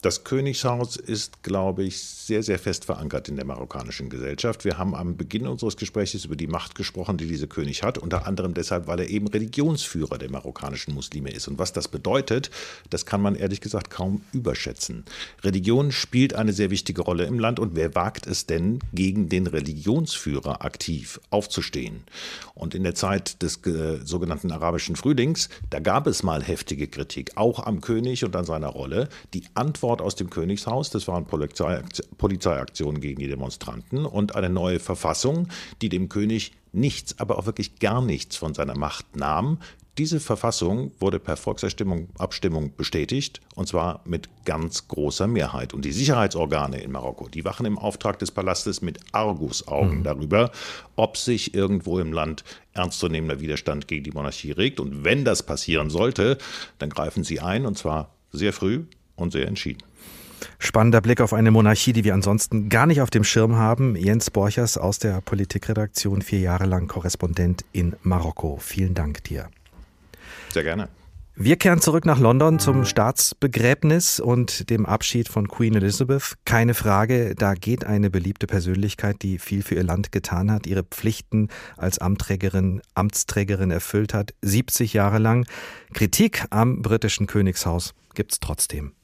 Das Königshaus ist, glaube ich, sehr, sehr fest verankert in der marokkanischen Gesellschaft. Wir haben am Beginn unseres Gesprächs über die Macht gesprochen, die dieser König hat, unter anderem deshalb, weil er eben Religionsführer der marokkanischen Muslime ist. Und was das bedeutet, das kann man ehrlich gesagt kaum überschätzen. Religion spielt eine sehr wichtige Rolle im Land und wer wagt es denn, gegen den Religionsführer aktiv aufzustehen? Und in der Zeit des äh, sogenannten arabischen Frühlings, da gab es mal heftige Kritik, auch am König und an seiner Rolle. Die Antwort Antwort aus dem Königshaus. Das waren Polizeiaktionen gegen die Demonstranten und eine neue Verfassung, die dem König nichts, aber auch wirklich gar nichts von seiner Macht nahm. Diese Verfassung wurde per Volksabstimmung Abstimmung bestätigt, und zwar mit ganz großer Mehrheit. Und die Sicherheitsorgane in Marokko, die wachen im Auftrag des Palastes mit Argusaugen mhm. darüber, ob sich irgendwo im Land ernstzunehmender Widerstand gegen die Monarchie regt. Und wenn das passieren sollte, dann greifen sie ein, und zwar sehr früh, und sehr entschieden. Spannender Blick auf eine Monarchie, die wir ansonsten gar nicht auf dem Schirm haben. Jens Borchers aus der Politikredaktion, vier Jahre lang Korrespondent in Marokko. Vielen Dank dir. Sehr gerne. Wir kehren zurück nach London zum Staatsbegräbnis und dem Abschied von Queen Elizabeth. Keine Frage, da geht eine beliebte Persönlichkeit, die viel für ihr Land getan hat, ihre Pflichten als Amtsträgerin, Amtsträgerin erfüllt hat, 70 Jahre lang. Kritik am britischen Königshaus gibt's trotzdem.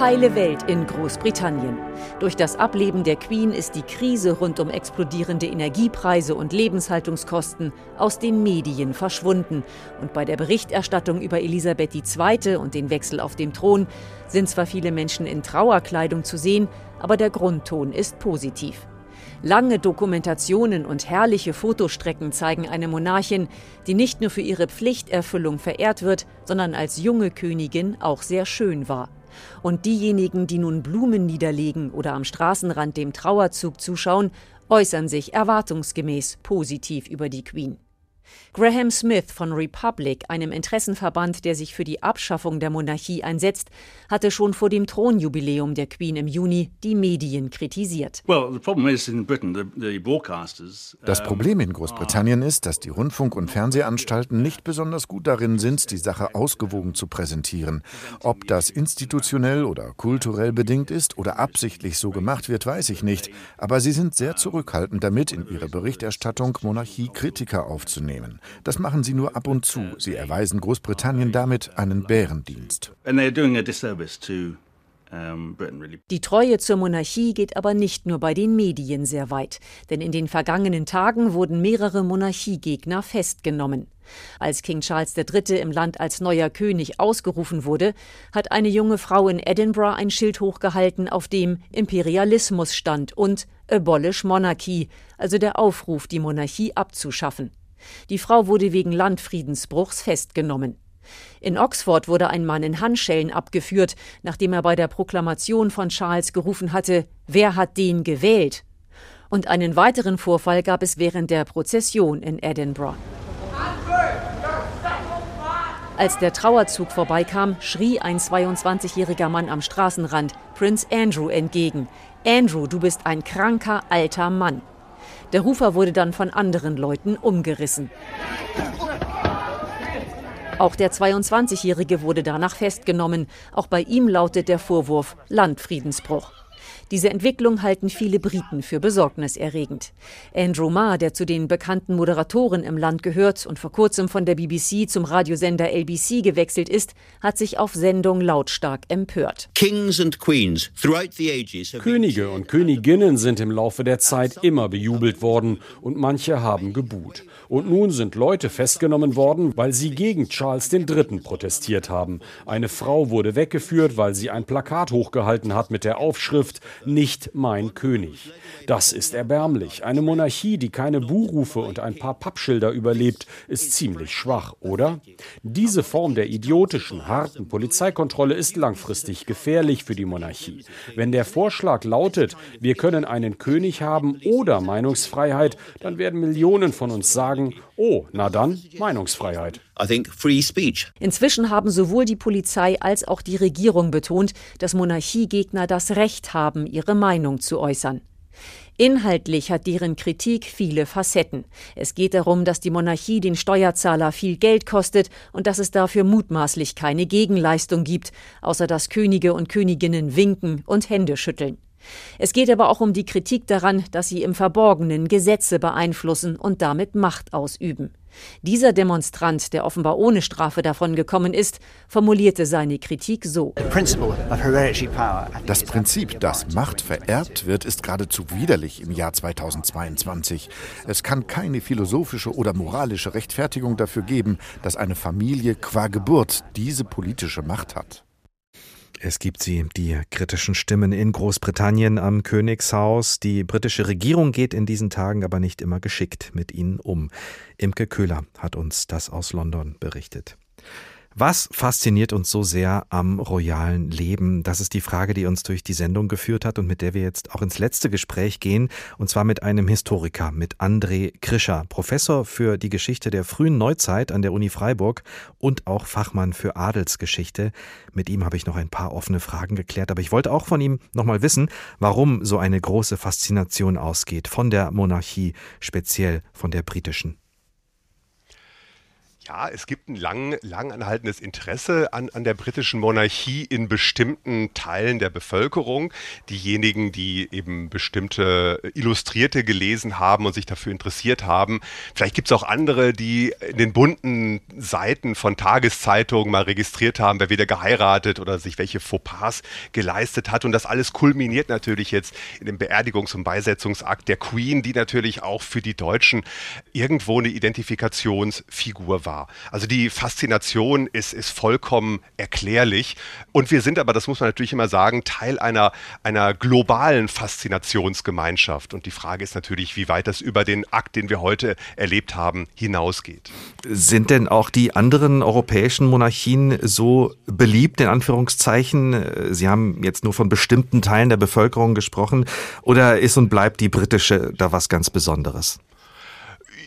Heile Welt in Großbritannien. Durch das Ableben der Queen ist die Krise rund um explodierende Energiepreise und Lebenshaltungskosten aus den Medien verschwunden. Und bei der Berichterstattung über Elisabeth II. und den Wechsel auf dem Thron sind zwar viele Menschen in Trauerkleidung zu sehen, aber der Grundton ist positiv. Lange Dokumentationen und herrliche Fotostrecken zeigen eine Monarchin, die nicht nur für ihre Pflichterfüllung verehrt wird, sondern als junge Königin auch sehr schön war. Und diejenigen, die nun Blumen niederlegen oder am Straßenrand dem Trauerzug zuschauen, äußern sich erwartungsgemäß positiv über die Queen. Graham Smith von Republic, einem Interessenverband, der sich für die Abschaffung der Monarchie einsetzt, hatte schon vor dem Thronjubiläum der Queen im Juni die Medien kritisiert. Das Problem in Großbritannien ist, dass die Rundfunk- und Fernsehanstalten nicht besonders gut darin sind, die Sache ausgewogen zu präsentieren. Ob das institutionell oder kulturell bedingt ist oder absichtlich so gemacht wird, weiß ich nicht. Aber sie sind sehr zurückhaltend damit, in ihre Berichterstattung Monarchiekritiker aufzunehmen. Vornehmen. Das machen sie nur ab und zu. Sie erweisen Großbritannien damit einen Bärendienst. Die Treue zur Monarchie geht aber nicht nur bei den Medien sehr weit, denn in den vergangenen Tagen wurden mehrere Monarchiegegner festgenommen. Als King Charles III. im Land als neuer König ausgerufen wurde, hat eine junge Frau in Edinburgh ein Schild hochgehalten, auf dem Imperialismus stand und Abolish Monarchy, also der Aufruf, die Monarchie abzuschaffen. Die Frau wurde wegen Landfriedensbruchs festgenommen. In Oxford wurde ein Mann in Handschellen abgeführt, nachdem er bei der Proklamation von Charles gerufen hatte, wer hat den gewählt? Und einen weiteren Vorfall gab es während der Prozession in Edinburgh. Als der Trauerzug vorbeikam, schrie ein 22-jähriger Mann am Straßenrand Prince Andrew entgegen. Andrew, du bist ein kranker alter Mann. Der Rufer wurde dann von anderen Leuten umgerissen. Auch der 22-Jährige wurde danach festgenommen. Auch bei ihm lautet der Vorwurf Landfriedensbruch. Diese Entwicklung halten viele Briten für besorgniserregend. Andrew Marr, der zu den bekannten Moderatoren im Land gehört und vor kurzem von der BBC zum Radiosender LBC gewechselt ist, hat sich auf Sendung lautstark empört. Könige und Königinnen sind im Laufe der Zeit immer bejubelt worden und manche haben gebuht. Und nun sind Leute festgenommen worden, weil sie gegen Charles III. protestiert haben. Eine Frau wurde weggeführt, weil sie ein Plakat hochgehalten hat mit der Aufschrift Nicht mein König. Das ist erbärmlich. Eine Monarchie, die keine Buhrufe und ein paar Pappschilder überlebt, ist ziemlich schwach, oder? Diese Form der idiotischen, harten Polizeikontrolle ist langfristig gefährlich für die Monarchie. Wenn der Vorschlag lautet, wir können einen König haben oder Meinungsfreiheit, dann werden Millionen von uns sagen, sagen, oh, na dann, Meinungsfreiheit. Inzwischen haben sowohl die Polizei als auch die Regierung betont, dass Monarchiegegner das Recht haben, ihre Meinung zu äußern. Inhaltlich hat deren Kritik viele Facetten. Es geht darum, dass die Monarchie den Steuerzahler viel Geld kostet und dass es dafür mutmaßlich keine Gegenleistung gibt, außer dass Könige und Königinnen winken und Hände schütteln. Es geht aber auch um die Kritik daran, dass sie im Verborgenen Gesetze beeinflussen und damit Macht ausüben. Dieser Demonstrant, der offenbar ohne Strafe davon gekommen ist, formulierte seine Kritik so. Das Prinzip, dass Macht vererbt wird, ist geradezu widerlich im Jahr 2022. Es kann keine philosophische oder moralische Rechtfertigung dafür geben, dass eine Familie qua Geburt diese politische Macht hat. Es gibt sie, die kritischen Stimmen in Großbritannien am Königshaus. Die britische Regierung geht in diesen Tagen aber nicht immer geschickt mit ihnen um. Imke Köhler hat uns das aus London berichtet. Was fasziniert uns so sehr am royalen Leben? Das ist die Frage, die uns durch die Sendung geführt hat und mit der wir jetzt auch ins letzte Gespräch gehen, und zwar mit einem Historiker, mit André Krischer, Professor für die Geschichte der frühen Neuzeit an der Uni Freiburg und auch Fachmann für Adelsgeschichte. Mit ihm habe ich noch ein paar offene Fragen geklärt, aber ich wollte auch von ihm nochmal wissen, warum so eine große Faszination ausgeht von der Monarchie, speziell von der britischen. Ja, es gibt ein lang, lang anhaltendes Interesse an, an der britischen Monarchie in bestimmten Teilen der Bevölkerung. Diejenigen, die eben bestimmte Illustrierte gelesen haben und sich dafür interessiert haben. Vielleicht gibt es auch andere, die in den bunten Seiten von Tageszeitungen mal registriert haben, wer wieder geheiratet oder sich welche Fauxpas geleistet hat. Und das alles kulminiert natürlich jetzt in dem Beerdigungs- und Beisetzungsakt der Queen, die natürlich auch für die Deutschen irgendwo eine Identifikationsfigur war. Also die Faszination ist, ist vollkommen erklärlich. Und wir sind aber, das muss man natürlich immer sagen, Teil einer, einer globalen Faszinationsgemeinschaft. Und die Frage ist natürlich, wie weit das über den Akt, den wir heute erlebt haben, hinausgeht. Sind denn auch die anderen europäischen Monarchien so beliebt, in Anführungszeichen? Sie haben jetzt nur von bestimmten Teilen der Bevölkerung gesprochen. Oder ist und bleibt die britische da was ganz Besonderes?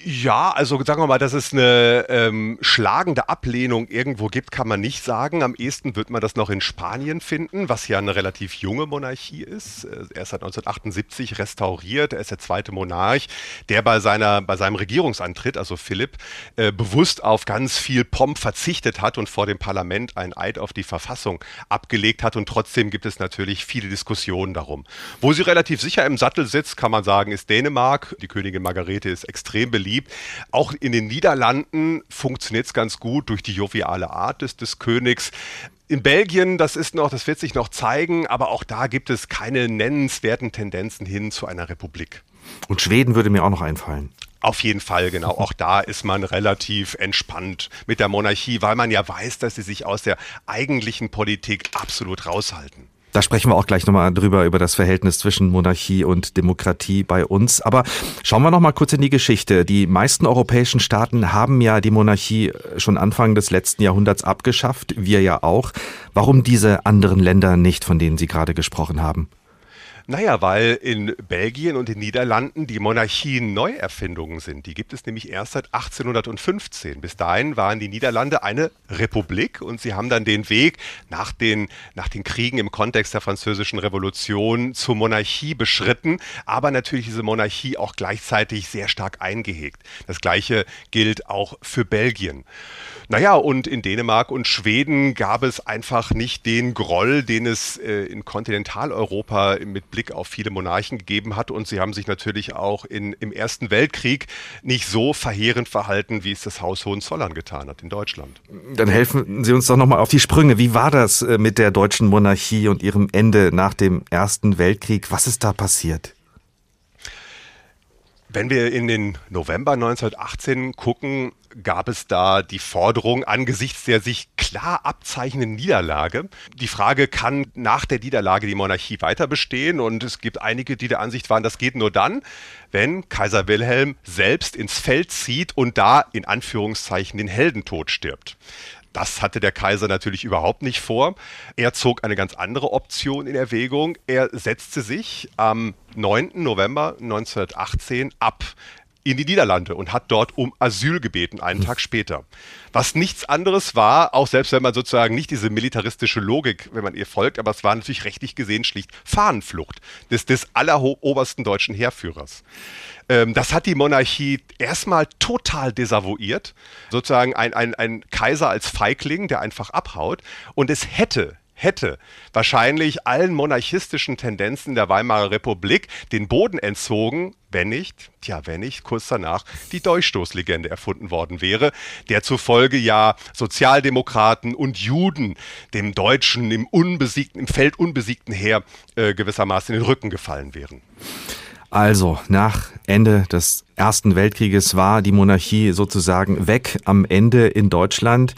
Ja, also sagen wir mal, dass es eine ähm, schlagende Ablehnung irgendwo gibt, kann man nicht sagen. Am ehesten wird man das noch in Spanien finden, was ja eine relativ junge Monarchie ist. Äh, er ist seit 1978 restauriert, er ist der zweite Monarch, der bei, seiner, bei seinem Regierungsantritt, also Philipp, äh, bewusst auf ganz viel Pomp verzichtet hat und vor dem Parlament einen Eid auf die Verfassung abgelegt hat. Und trotzdem gibt es natürlich viele Diskussionen darum. Wo sie relativ sicher im Sattel sitzt, kann man sagen, ist Dänemark. Die Königin Margarete ist extrem beliebt beliebt. Auch in den Niederlanden funktioniert es ganz gut durch die joviale Art des, des Königs. In Belgien, das ist noch, das wird sich noch zeigen, aber auch da gibt es keine nennenswerten Tendenzen hin zu einer Republik. Und Schweden würde mir auch noch einfallen. Auf jeden Fall, genau. Auch da ist man relativ entspannt mit der Monarchie, weil man ja weiß, dass sie sich aus der eigentlichen Politik absolut raushalten. Da sprechen wir auch gleich nochmal drüber, über das Verhältnis zwischen Monarchie und Demokratie bei uns. Aber schauen wir nochmal kurz in die Geschichte. Die meisten europäischen Staaten haben ja die Monarchie schon Anfang des letzten Jahrhunderts abgeschafft. Wir ja auch. Warum diese anderen Länder nicht, von denen Sie gerade gesprochen haben? Naja, weil in Belgien und den Niederlanden die Monarchien Neuerfindungen sind. Die gibt es nämlich erst seit 1815. Bis dahin waren die Niederlande eine Republik und sie haben dann den Weg nach den, nach den Kriegen im Kontext der Französischen Revolution zur Monarchie beschritten, aber natürlich diese Monarchie auch gleichzeitig sehr stark eingehegt. Das gleiche gilt auch für Belgien. Naja, und in Dänemark und Schweden gab es einfach nicht den Groll, den es äh, in Kontinentaleuropa mit Blick auf viele Monarchen gegeben hat. Und sie haben sich natürlich auch in, im Ersten Weltkrieg nicht so verheerend verhalten, wie es das Haus Hohenzollern getan hat in Deutschland. Dann helfen Sie uns doch nochmal auf die Sprünge. Wie war das äh, mit der deutschen Monarchie und ihrem Ende nach dem Ersten Weltkrieg? Was ist da passiert? Wenn wir in den November 1918 gucken, gab es da die Forderung angesichts der sich klar abzeichnenden Niederlage. Die Frage, kann nach der Niederlage die Monarchie weiter bestehen? Und es gibt einige, die der Ansicht waren, das geht nur dann, wenn Kaiser Wilhelm selbst ins Feld zieht und da in Anführungszeichen den Heldentod stirbt. Das hatte der Kaiser natürlich überhaupt nicht vor. Er zog eine ganz andere Option in Erwägung. Er setzte sich am 9. November 1918 ab in die Niederlande und hat dort um Asyl gebeten, einen Tag später. Was nichts anderes war, auch selbst wenn man sozusagen nicht diese militaristische Logik, wenn man ihr folgt, aber es war natürlich rechtlich gesehen schlicht Fahnenflucht des, des allerobersten deutschen Heerführers. Ähm, das hat die Monarchie erstmal total desavouiert. Sozusagen ein, ein, ein Kaiser als Feigling, der einfach abhaut. Und es hätte, hätte wahrscheinlich allen monarchistischen Tendenzen der Weimarer Republik den Boden entzogen, wenn nicht, tja, wenn nicht, kurz danach die Dolchstoßlegende erfunden worden wäre, der zufolge ja Sozialdemokraten und Juden dem Deutschen im unbesiegten, im Feld unbesiegten Heer äh, gewissermaßen in den Rücken gefallen wären. Also, nach Ende des Ersten Weltkrieges war die Monarchie sozusagen weg am Ende in Deutschland.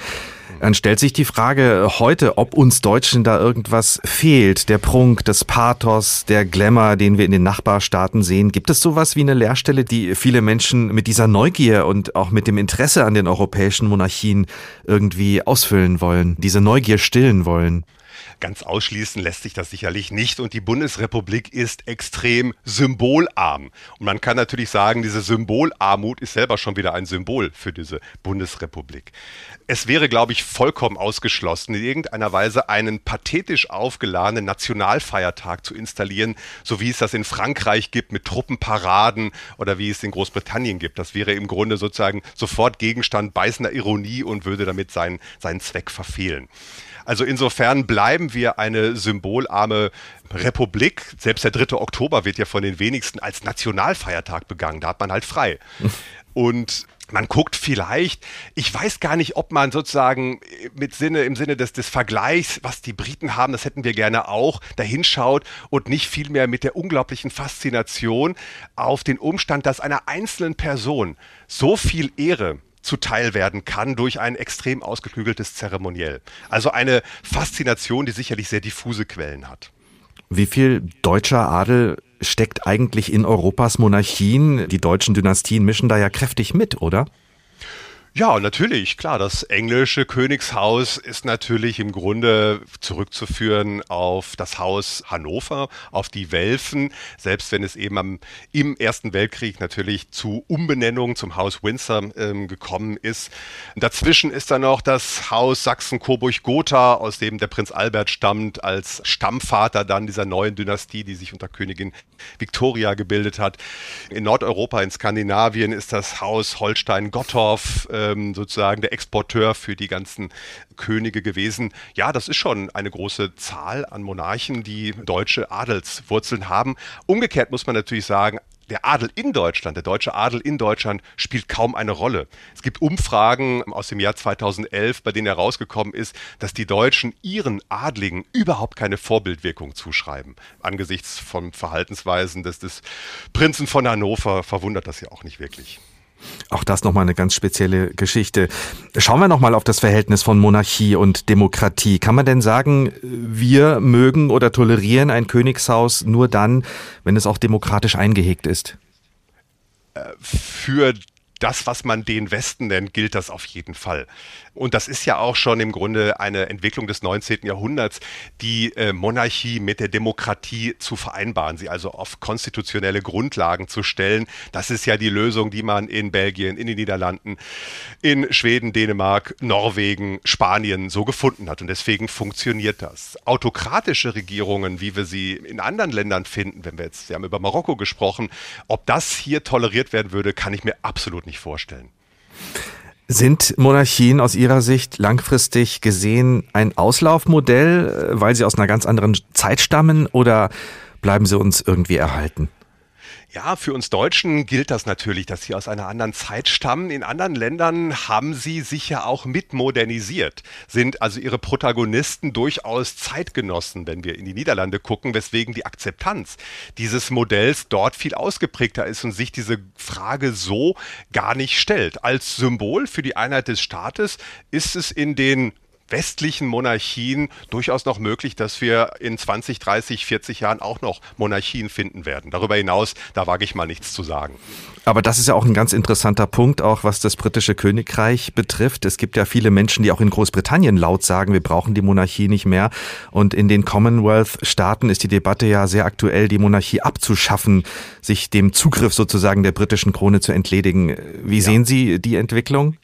Dann stellt sich die Frage heute, ob uns Deutschen da irgendwas fehlt. Der Prunk, das Pathos, der Glamour, den wir in den Nachbarstaaten sehen. Gibt es sowas wie eine Leerstelle, die viele Menschen mit dieser Neugier und auch mit dem Interesse an den europäischen Monarchien irgendwie ausfüllen wollen, diese Neugier stillen wollen? Ganz ausschließen lässt sich das sicherlich nicht und die Bundesrepublik ist extrem symbolarm. Und man kann natürlich sagen, diese Symbolarmut ist selber schon wieder ein Symbol für diese Bundesrepublik. Es wäre, glaube ich, vollkommen ausgeschlossen, in irgendeiner Weise einen pathetisch aufgeladenen Nationalfeiertag zu installieren, so wie es das in Frankreich gibt mit Truppenparaden oder wie es in Großbritannien gibt. Das wäre im Grunde sozusagen sofort Gegenstand beißender Ironie und würde damit seinen, seinen Zweck verfehlen. Also insofern bleiben wir eine symbolarme Republik. Selbst der 3. Oktober wird ja von den wenigsten als Nationalfeiertag begangen. Da hat man halt frei. (laughs) Und man guckt vielleicht, ich weiß gar nicht, ob man sozusagen mit Sinne, im Sinne des, des Vergleichs, was die Briten haben, das hätten wir gerne auch, dahinschaut und nicht vielmehr mit der unglaublichen Faszination auf den Umstand, dass einer einzelnen Person so viel Ehre zuteil werden kann durch ein extrem ausgeklügeltes Zeremoniell. Also eine Faszination, die sicherlich sehr diffuse Quellen hat. Wie viel deutscher Adel steckt eigentlich in Europas Monarchien? Die deutschen Dynastien mischen da ja kräftig mit, oder? Ja, natürlich, klar. Das englische Königshaus ist natürlich im Grunde zurückzuführen auf das Haus Hannover, auf die Welfen, selbst wenn es eben am, im Ersten Weltkrieg natürlich zu Umbenennungen zum Haus Windsor ähm, gekommen ist. Dazwischen ist dann noch das Haus Sachsen-Coburg-Gotha, aus dem der Prinz Albert stammt, als Stammvater dann dieser neuen Dynastie, die sich unter Königin Victoria gebildet hat. In Nordeuropa, in Skandinavien ist das Haus Holstein-Gottorf äh, ähm, sozusagen der Exporteur für die ganzen Könige gewesen. Ja, das ist schon eine große Zahl an Monarchen, die deutsche Adelswurzeln haben. Umgekehrt muss man natürlich sagen, der Adel in Deutschland, der deutsche Adel in Deutschland spielt kaum eine Rolle. Es gibt Umfragen aus dem Jahr 2011, bei denen herausgekommen ist, dass die Deutschen ihren Adligen überhaupt keine Vorbildwirkung zuschreiben. Angesichts von Verhaltensweisen des, des Prinzen von Hannover verwundert das ja auch nicht wirklich. Auch das nochmal eine ganz spezielle Geschichte. Schauen wir nochmal auf das Verhältnis von Monarchie und Demokratie. Kann man denn sagen, wir mögen oder tolerieren ein Königshaus nur dann, wenn es auch demokratisch eingehegt ist? Äh, für das, was man den Westen nennt, gilt das auf jeden Fall. Und das ist ja auch schon im Grunde eine Entwicklung des 19. Jahrhunderts, die äh, Monarchie mit der Demokratie zu vereinbaren, sie also auf konstitutionelle Grundlagen zu stellen. Das ist ja die Lösung, die man in Belgien, in den Niederlanden, in Schweden, Dänemark, Norwegen, Spanien so gefunden hat. Und deswegen funktioniert das. Autokratische Regierungen, wie wir sie in anderen Ländern finden, wenn wir jetzt, wir haben über Marokko gesprochen, ob das hier toleriert werden würde, kann ich mir absolut nicht vorstellen. Sind Monarchien aus Ihrer Sicht langfristig gesehen ein Auslaufmodell, äh, weil sie aus einer ganz anderen Zeit stammen oder bleiben sie uns irgendwie erhalten? Ja, für uns Deutschen gilt das natürlich, dass sie aus einer anderen Zeit stammen. In anderen Ländern haben sie sich ja auch mit modernisiert, sind also ihre Protagonisten durchaus Zeitgenossen, wenn wir in die Niederlande gucken, weswegen die Akzeptanz dieses Modells dort viel ausgeprägter ist und sich diese Frage so gar nicht stellt. Als Symbol für die Einheit des Staates ist es in den westlichen Monarchien durchaus noch möglich, dass wir in 20, 30, 40 Jahren auch noch Monarchien finden werden. Darüber hinaus, da wage ich mal nichts zu sagen. Aber das ist ja auch ein ganz interessanter Punkt, auch was das britische Königreich betrifft. Es gibt ja viele Menschen, die auch in Großbritannien laut sagen, wir brauchen die Monarchie nicht mehr. Und in den Commonwealth-Staaten ist die Debatte ja sehr aktuell, die Monarchie abzuschaffen, sich dem Zugriff sozusagen der britischen Krone zu entledigen. Wie ja. sehen Sie die Entwicklung?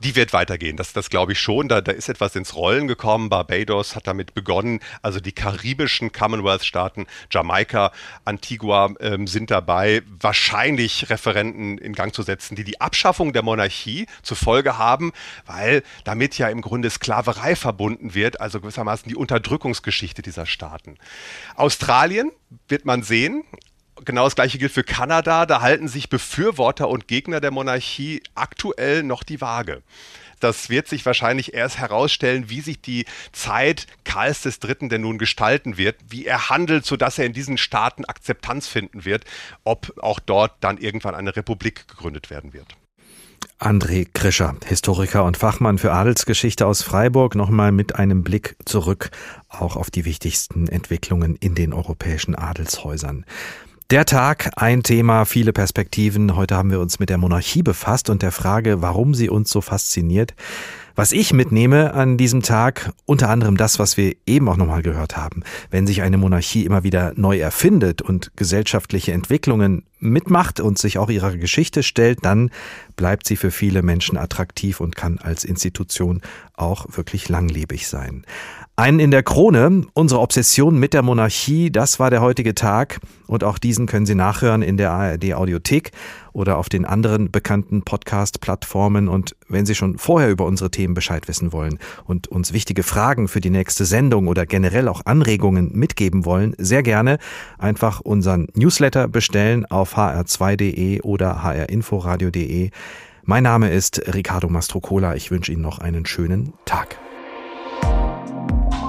Die wird weitergehen. Das, das glaube ich schon. Da, da ist etwas ins Rollen gekommen. Barbados hat damit begonnen. Also die karibischen Commonwealth-Staaten, Jamaika, Antigua ähm, sind dabei, wahrscheinlich Referenten in Gang zu setzen, die die Abschaffung der Monarchie zur Folge haben, weil damit ja im Grunde Sklaverei verbunden wird, also gewissermaßen die Unterdrückungsgeschichte dieser Staaten. Australien wird man sehen. Genau das gleiche gilt für Kanada. Da halten sich Befürworter und Gegner der Monarchie aktuell noch die Waage. Das wird sich wahrscheinlich erst herausstellen, wie sich die Zeit Karls III. denn nun gestalten wird, wie er handelt, sodass er in diesen Staaten Akzeptanz finden wird, ob auch dort dann irgendwann eine Republik gegründet werden wird. André Krischer, Historiker und Fachmann für Adelsgeschichte aus Freiburg, nochmal mit einem Blick zurück auch auf die wichtigsten Entwicklungen in den europäischen Adelshäusern. Der Tag, ein Thema, viele Perspektiven. Heute haben wir uns mit der Monarchie befasst und der Frage, warum sie uns so fasziniert. Was ich mitnehme an diesem Tag, unter anderem das, was wir eben auch nochmal gehört haben. Wenn sich eine Monarchie immer wieder neu erfindet und gesellschaftliche Entwicklungen mitmacht und sich auch ihrer Geschichte stellt, dann bleibt sie für viele Menschen attraktiv und kann als Institution auch wirklich langlebig sein. Einen in der Krone, unsere Obsession mit der Monarchie, das war der heutige Tag und auch diesen können Sie nachhören in der ARD Audiothek oder auf den anderen bekannten Podcast-Plattformen und wenn Sie schon vorher über unsere Themen Bescheid wissen wollen und uns wichtige Fragen für die nächste Sendung oder generell auch Anregungen mitgeben wollen, sehr gerne einfach unseren Newsletter bestellen auf hr2.de oder hrinforadio.de. Mein Name ist Ricardo Mastrocola. Ich wünsche Ihnen noch einen schönen Tag. Bye.